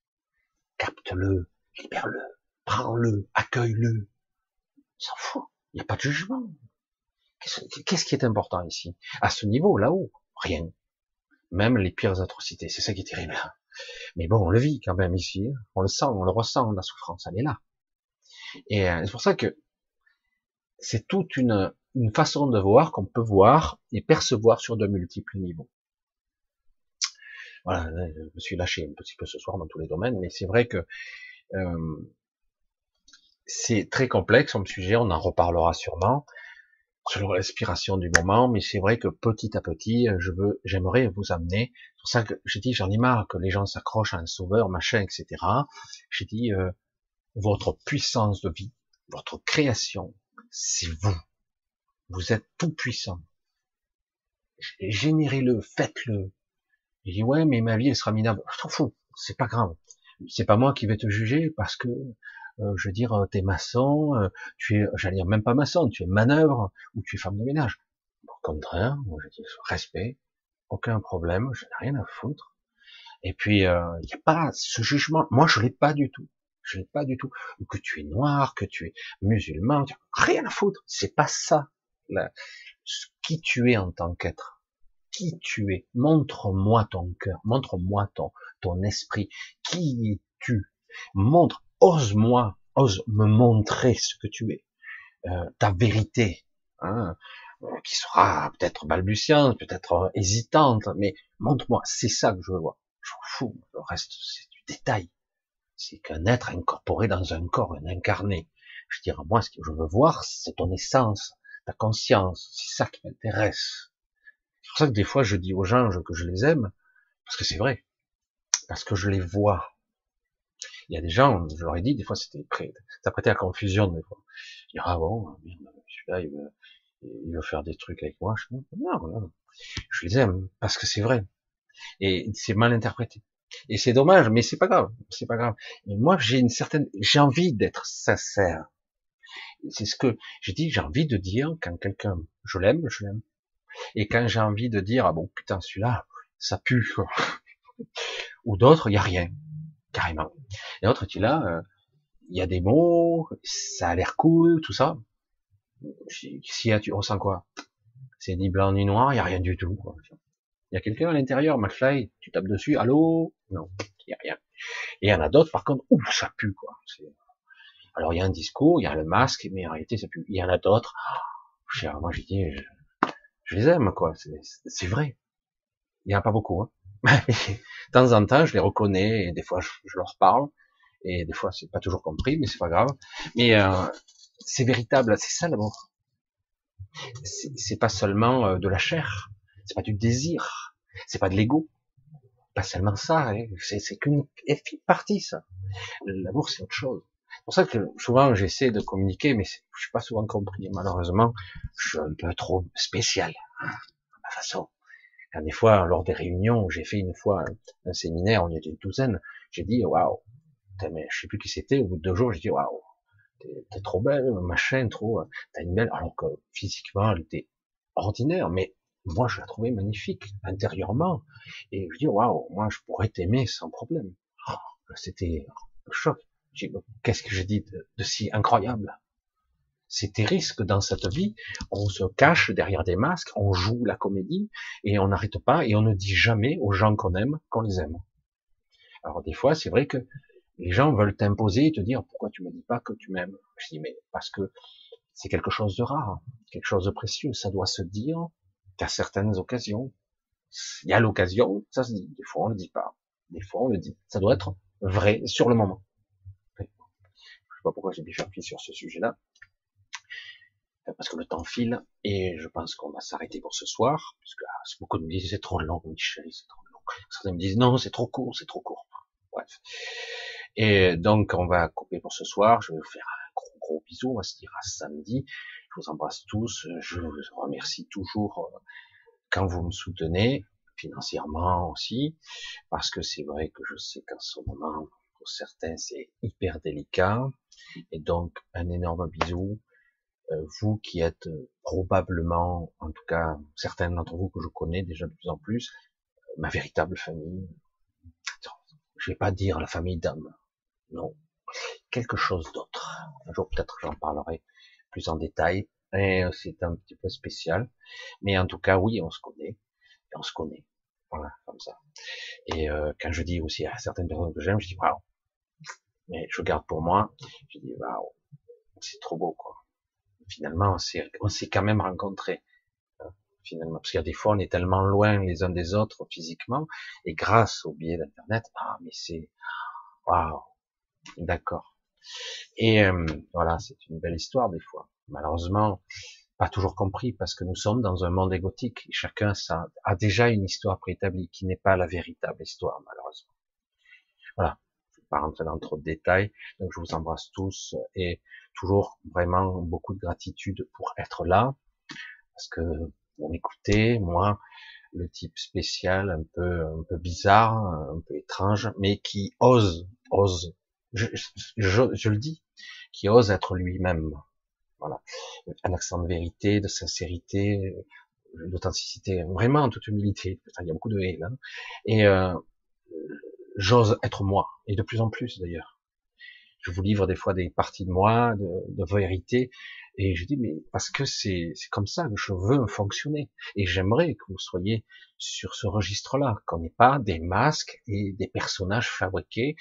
Capte-le, libère-le prends-le, accueille-le. S'en fout. Il n'y a pas de jugement. Qu'est-ce qui est important ici? À ce niveau, là-haut, rien. Même les pires atrocités, c'est ça qui est terrible. Mais bon, on le vit quand même ici. On le sent, on le ressent, la souffrance, elle est là. Et euh, c'est pour ça que c'est toute une, façon de voir qu'on peut voir et percevoir sur de multiples niveaux. Voilà, je me suis lâché un petit peu ce soir dans tous les domaines, mais c'est vrai que euh, c'est très complexe comme sujet, on en reparlera sûrement sur l'inspiration du moment, mais c'est vrai que petit à petit, je veux, j'aimerais vous amener. C'est pour ça que j'ai dit, j'en ai marre que les gens s'accrochent à un sauveur, machin, etc. J'ai dit, euh, votre puissance de vie, votre création, c'est vous. Vous êtes tout puissant. Générez-le, faites-le. Il dit ouais, mais ma vie elle sera minable. Je t'en fous, c'est pas grave. C'est pas moi qui vais te juger parce que euh, je veux dire, t'es maçon, euh, tu es, j'allais dire même pas maçon, tu es manœuvre ou tu es femme de ménage. Au contraire, moi je dis respect, aucun problème, je n'ai rien à foutre. Et puis il euh, n'y a pas ce jugement. Moi je l'ai pas du tout. Je l'ai pas du tout. Que tu es noir, que tu es musulman, rien à foutre. C'est pas ça. Là, qui tu es en tant qu'être qui tu es. Montre-moi ton cœur, montre-moi ton, ton esprit. Qui es-tu? Montre, ose-moi, ose me montrer ce que tu es, euh, ta vérité, hein, qui sera peut-être balbutiante, peut-être hésitante, mais montre-moi, c'est ça que je veux voir. Je m'en fous, le reste c'est du détail. C'est qu'un être incorporé dans un corps, un incarné. Je dirais, moi, ce que je veux voir, c'est ton essence, ta conscience, c'est ça qui m'intéresse. C'est pour ça que des fois je dis aux gens que je les aime, parce que c'est vrai, parce que je les vois. Il y a des gens, je leur ai dit, des fois c'était prêt, ça prêtait à confusion des fois. Je dis, ah bon, celui-là il veut, il veut faire des trucs avec moi. Je, non, non, je les aime parce que c'est vrai. Et c'est mal interprété. Et c'est dommage, mais c'est pas grave, c'est pas grave. Moi, j'ai une certaine, j'ai envie d'être sincère. C'est ce que j'ai dit, j'ai envie de dire quand quelqu'un, je l'aime, je l'aime. Et quand j'ai envie de dire, ah bon, putain, celui-là, ça pue, quoi. Ou d'autres, il y a rien, carrément. Et d'autres, tu là, euh, il y a des mots, ça a l'air cool, tout ça. Si tu ressens quoi? C'est ni blanc ni noir, il y a rien du tout. Il y a quelqu'un à l'intérieur, McFly, tu tapes dessus, allô? Non, il y a rien. Et il y en a d'autres, par contre, ouh, ça pue, quoi. Alors il y a un discours, il y a le masque, mais en réalité ça pue. Il y en a d'autres. Oh, moi j'ai dit, je les aime, quoi. C'est vrai. Il n'y en a pas beaucoup. Hein. de temps en temps, je les reconnais et des fois, je, leur parle. Et des fois, c'est pas toujours compris, mais c'est pas grave. Mais euh, c'est véritable, c'est ça l'amour. C'est pas seulement euh, de la chair, c'est pas du désir, c'est pas de l'ego, pas seulement ça. Hein. C'est qu'une partie ça. L'amour, c'est autre chose. C'est pour ça que souvent j'essaie de communiquer, mais je suis pas souvent compris. Malheureusement, je suis un peu trop spécial hein, à ma façon. Quand des fois, lors des réunions, j'ai fait une fois un, séminaire, on était une douzaine, j'ai dit waouh, mais je sais plus qui c'était. Au bout de deux jours, j'ai dit waouh, t'es trop belle, machin, trop, t'as une belle. Alors que physiquement, elle était ordinaire, mais moi je la trouvais magnifique intérieurement. Et je dis waouh, moi je pourrais t'aimer sans problème. Oh, c'était un choc. Qu'est-ce que j'ai dit de, si incroyable? C'est que dans cette vie, on se cache derrière des masques, on joue la comédie et on n'arrête pas et on ne dit jamais aux gens qu'on aime qu'on les aime. Alors des fois, c'est vrai que les gens veulent t'imposer et te dire pourquoi tu me dis pas que tu m'aimes. Je dis mais parce que c'est quelque chose de rare, quelque chose de précieux. Ça doit se dire qu'à certaines occasions. Il y a l'occasion, ça se dit. Des fois on le dit pas. Des fois on le dit. Ça doit être vrai sur le moment pas pourquoi j'ai bifurqué sur ce sujet-là. Euh, parce que le temps file et je pense qu'on va s'arrêter pour ce soir, puisque ah, beaucoup me disent c'est trop long, Michel, c'est trop long. Certains me disent non, c'est trop court, c'est trop court. Bref. Et donc on va couper pour ce soir. Je vais vous faire un gros gros bisou. On va se dire à samedi. Je vous embrasse tous. Je vous remercie toujours euh, quand vous me soutenez financièrement aussi, parce que c'est vrai que je sais qu'en ce moment, pour certains, c'est hyper délicat. Et donc, un énorme bisou. Euh, vous qui êtes euh, probablement, en tout cas, certains d'entre vous que je connais déjà de plus en plus, ma véritable famille. Je vais pas dire la famille d'âme. Non. Quelque chose d'autre. Un jour, peut-être, j'en parlerai plus en détail. Et c'est un petit peu spécial. Mais en tout cas, oui, on se connaît. On se connaît. Voilà, comme ça. Et quand je dis aussi à certaines personnes que j'aime, je dis waouh, mais je garde pour moi. Je dis, waouh, c'est trop beau, quoi. finalement, on s'est quand même rencontrés. Hein, finalement, parce qu'il y a des fois, on est tellement loin les uns des autres physiquement, et grâce au biais d'Internet, ah, mais c'est, waouh, d'accord. Et euh, voilà, c'est une belle histoire des fois. Malheureusement, pas toujours compris parce que nous sommes dans un monde égotique. Chacun ça, a déjà une histoire préétablie qui n'est pas la véritable histoire, malheureusement. Voilà. Je ne vais pas rentrer dans trop de détails. Donc je vous embrasse tous et toujours vraiment beaucoup de gratitude pour être là. Parce que vous m'écoutez, moi, le type spécial, un peu, un peu bizarre, un peu étrange, mais qui ose, ose, je, je, je le dis, qui ose être lui-même. Voilà. Un accent de vérité, de sincérité, d'authenticité, vraiment en toute humilité. Il y a beaucoup de haine. Hein. Et euh, j'ose être moi, et de plus en plus d'ailleurs. Je vous livre des fois des parties de moi, de, de vérité, et je dis mais parce que c'est comme ça que je veux fonctionner, et j'aimerais que vous soyez sur ce registre-là, qu'on n'ait pas des masques et des personnages fabriqués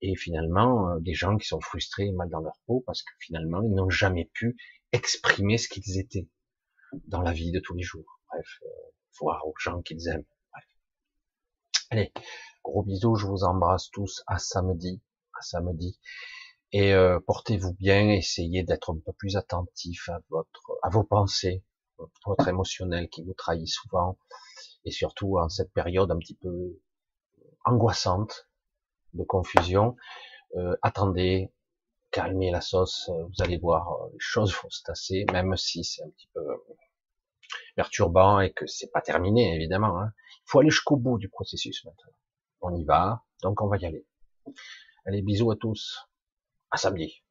et finalement euh, des gens qui sont frustrés mal dans leur peau parce que finalement ils n'ont jamais pu exprimer ce qu'ils étaient dans la vie de tous les jours. Bref, euh, voir aux gens qu'ils aiment. Bref. Allez, gros bisous, je vous embrasse tous à samedi, à samedi. Et euh, portez-vous bien, essayez d'être un peu plus attentif à votre, à vos pensées, votre émotionnel qui vous trahit souvent, et surtout en cette période un petit peu angoissante, de confusion. Euh, attendez, calmez la sauce, euh, vous allez voir, euh, les choses vont se tasser, même si c'est un petit peu perturbant et que c'est pas terminé, évidemment. Hein. Il faut aller jusqu'au bout du processus maintenant. On y va, donc on va y aller. Allez, bisous à tous. À samedi.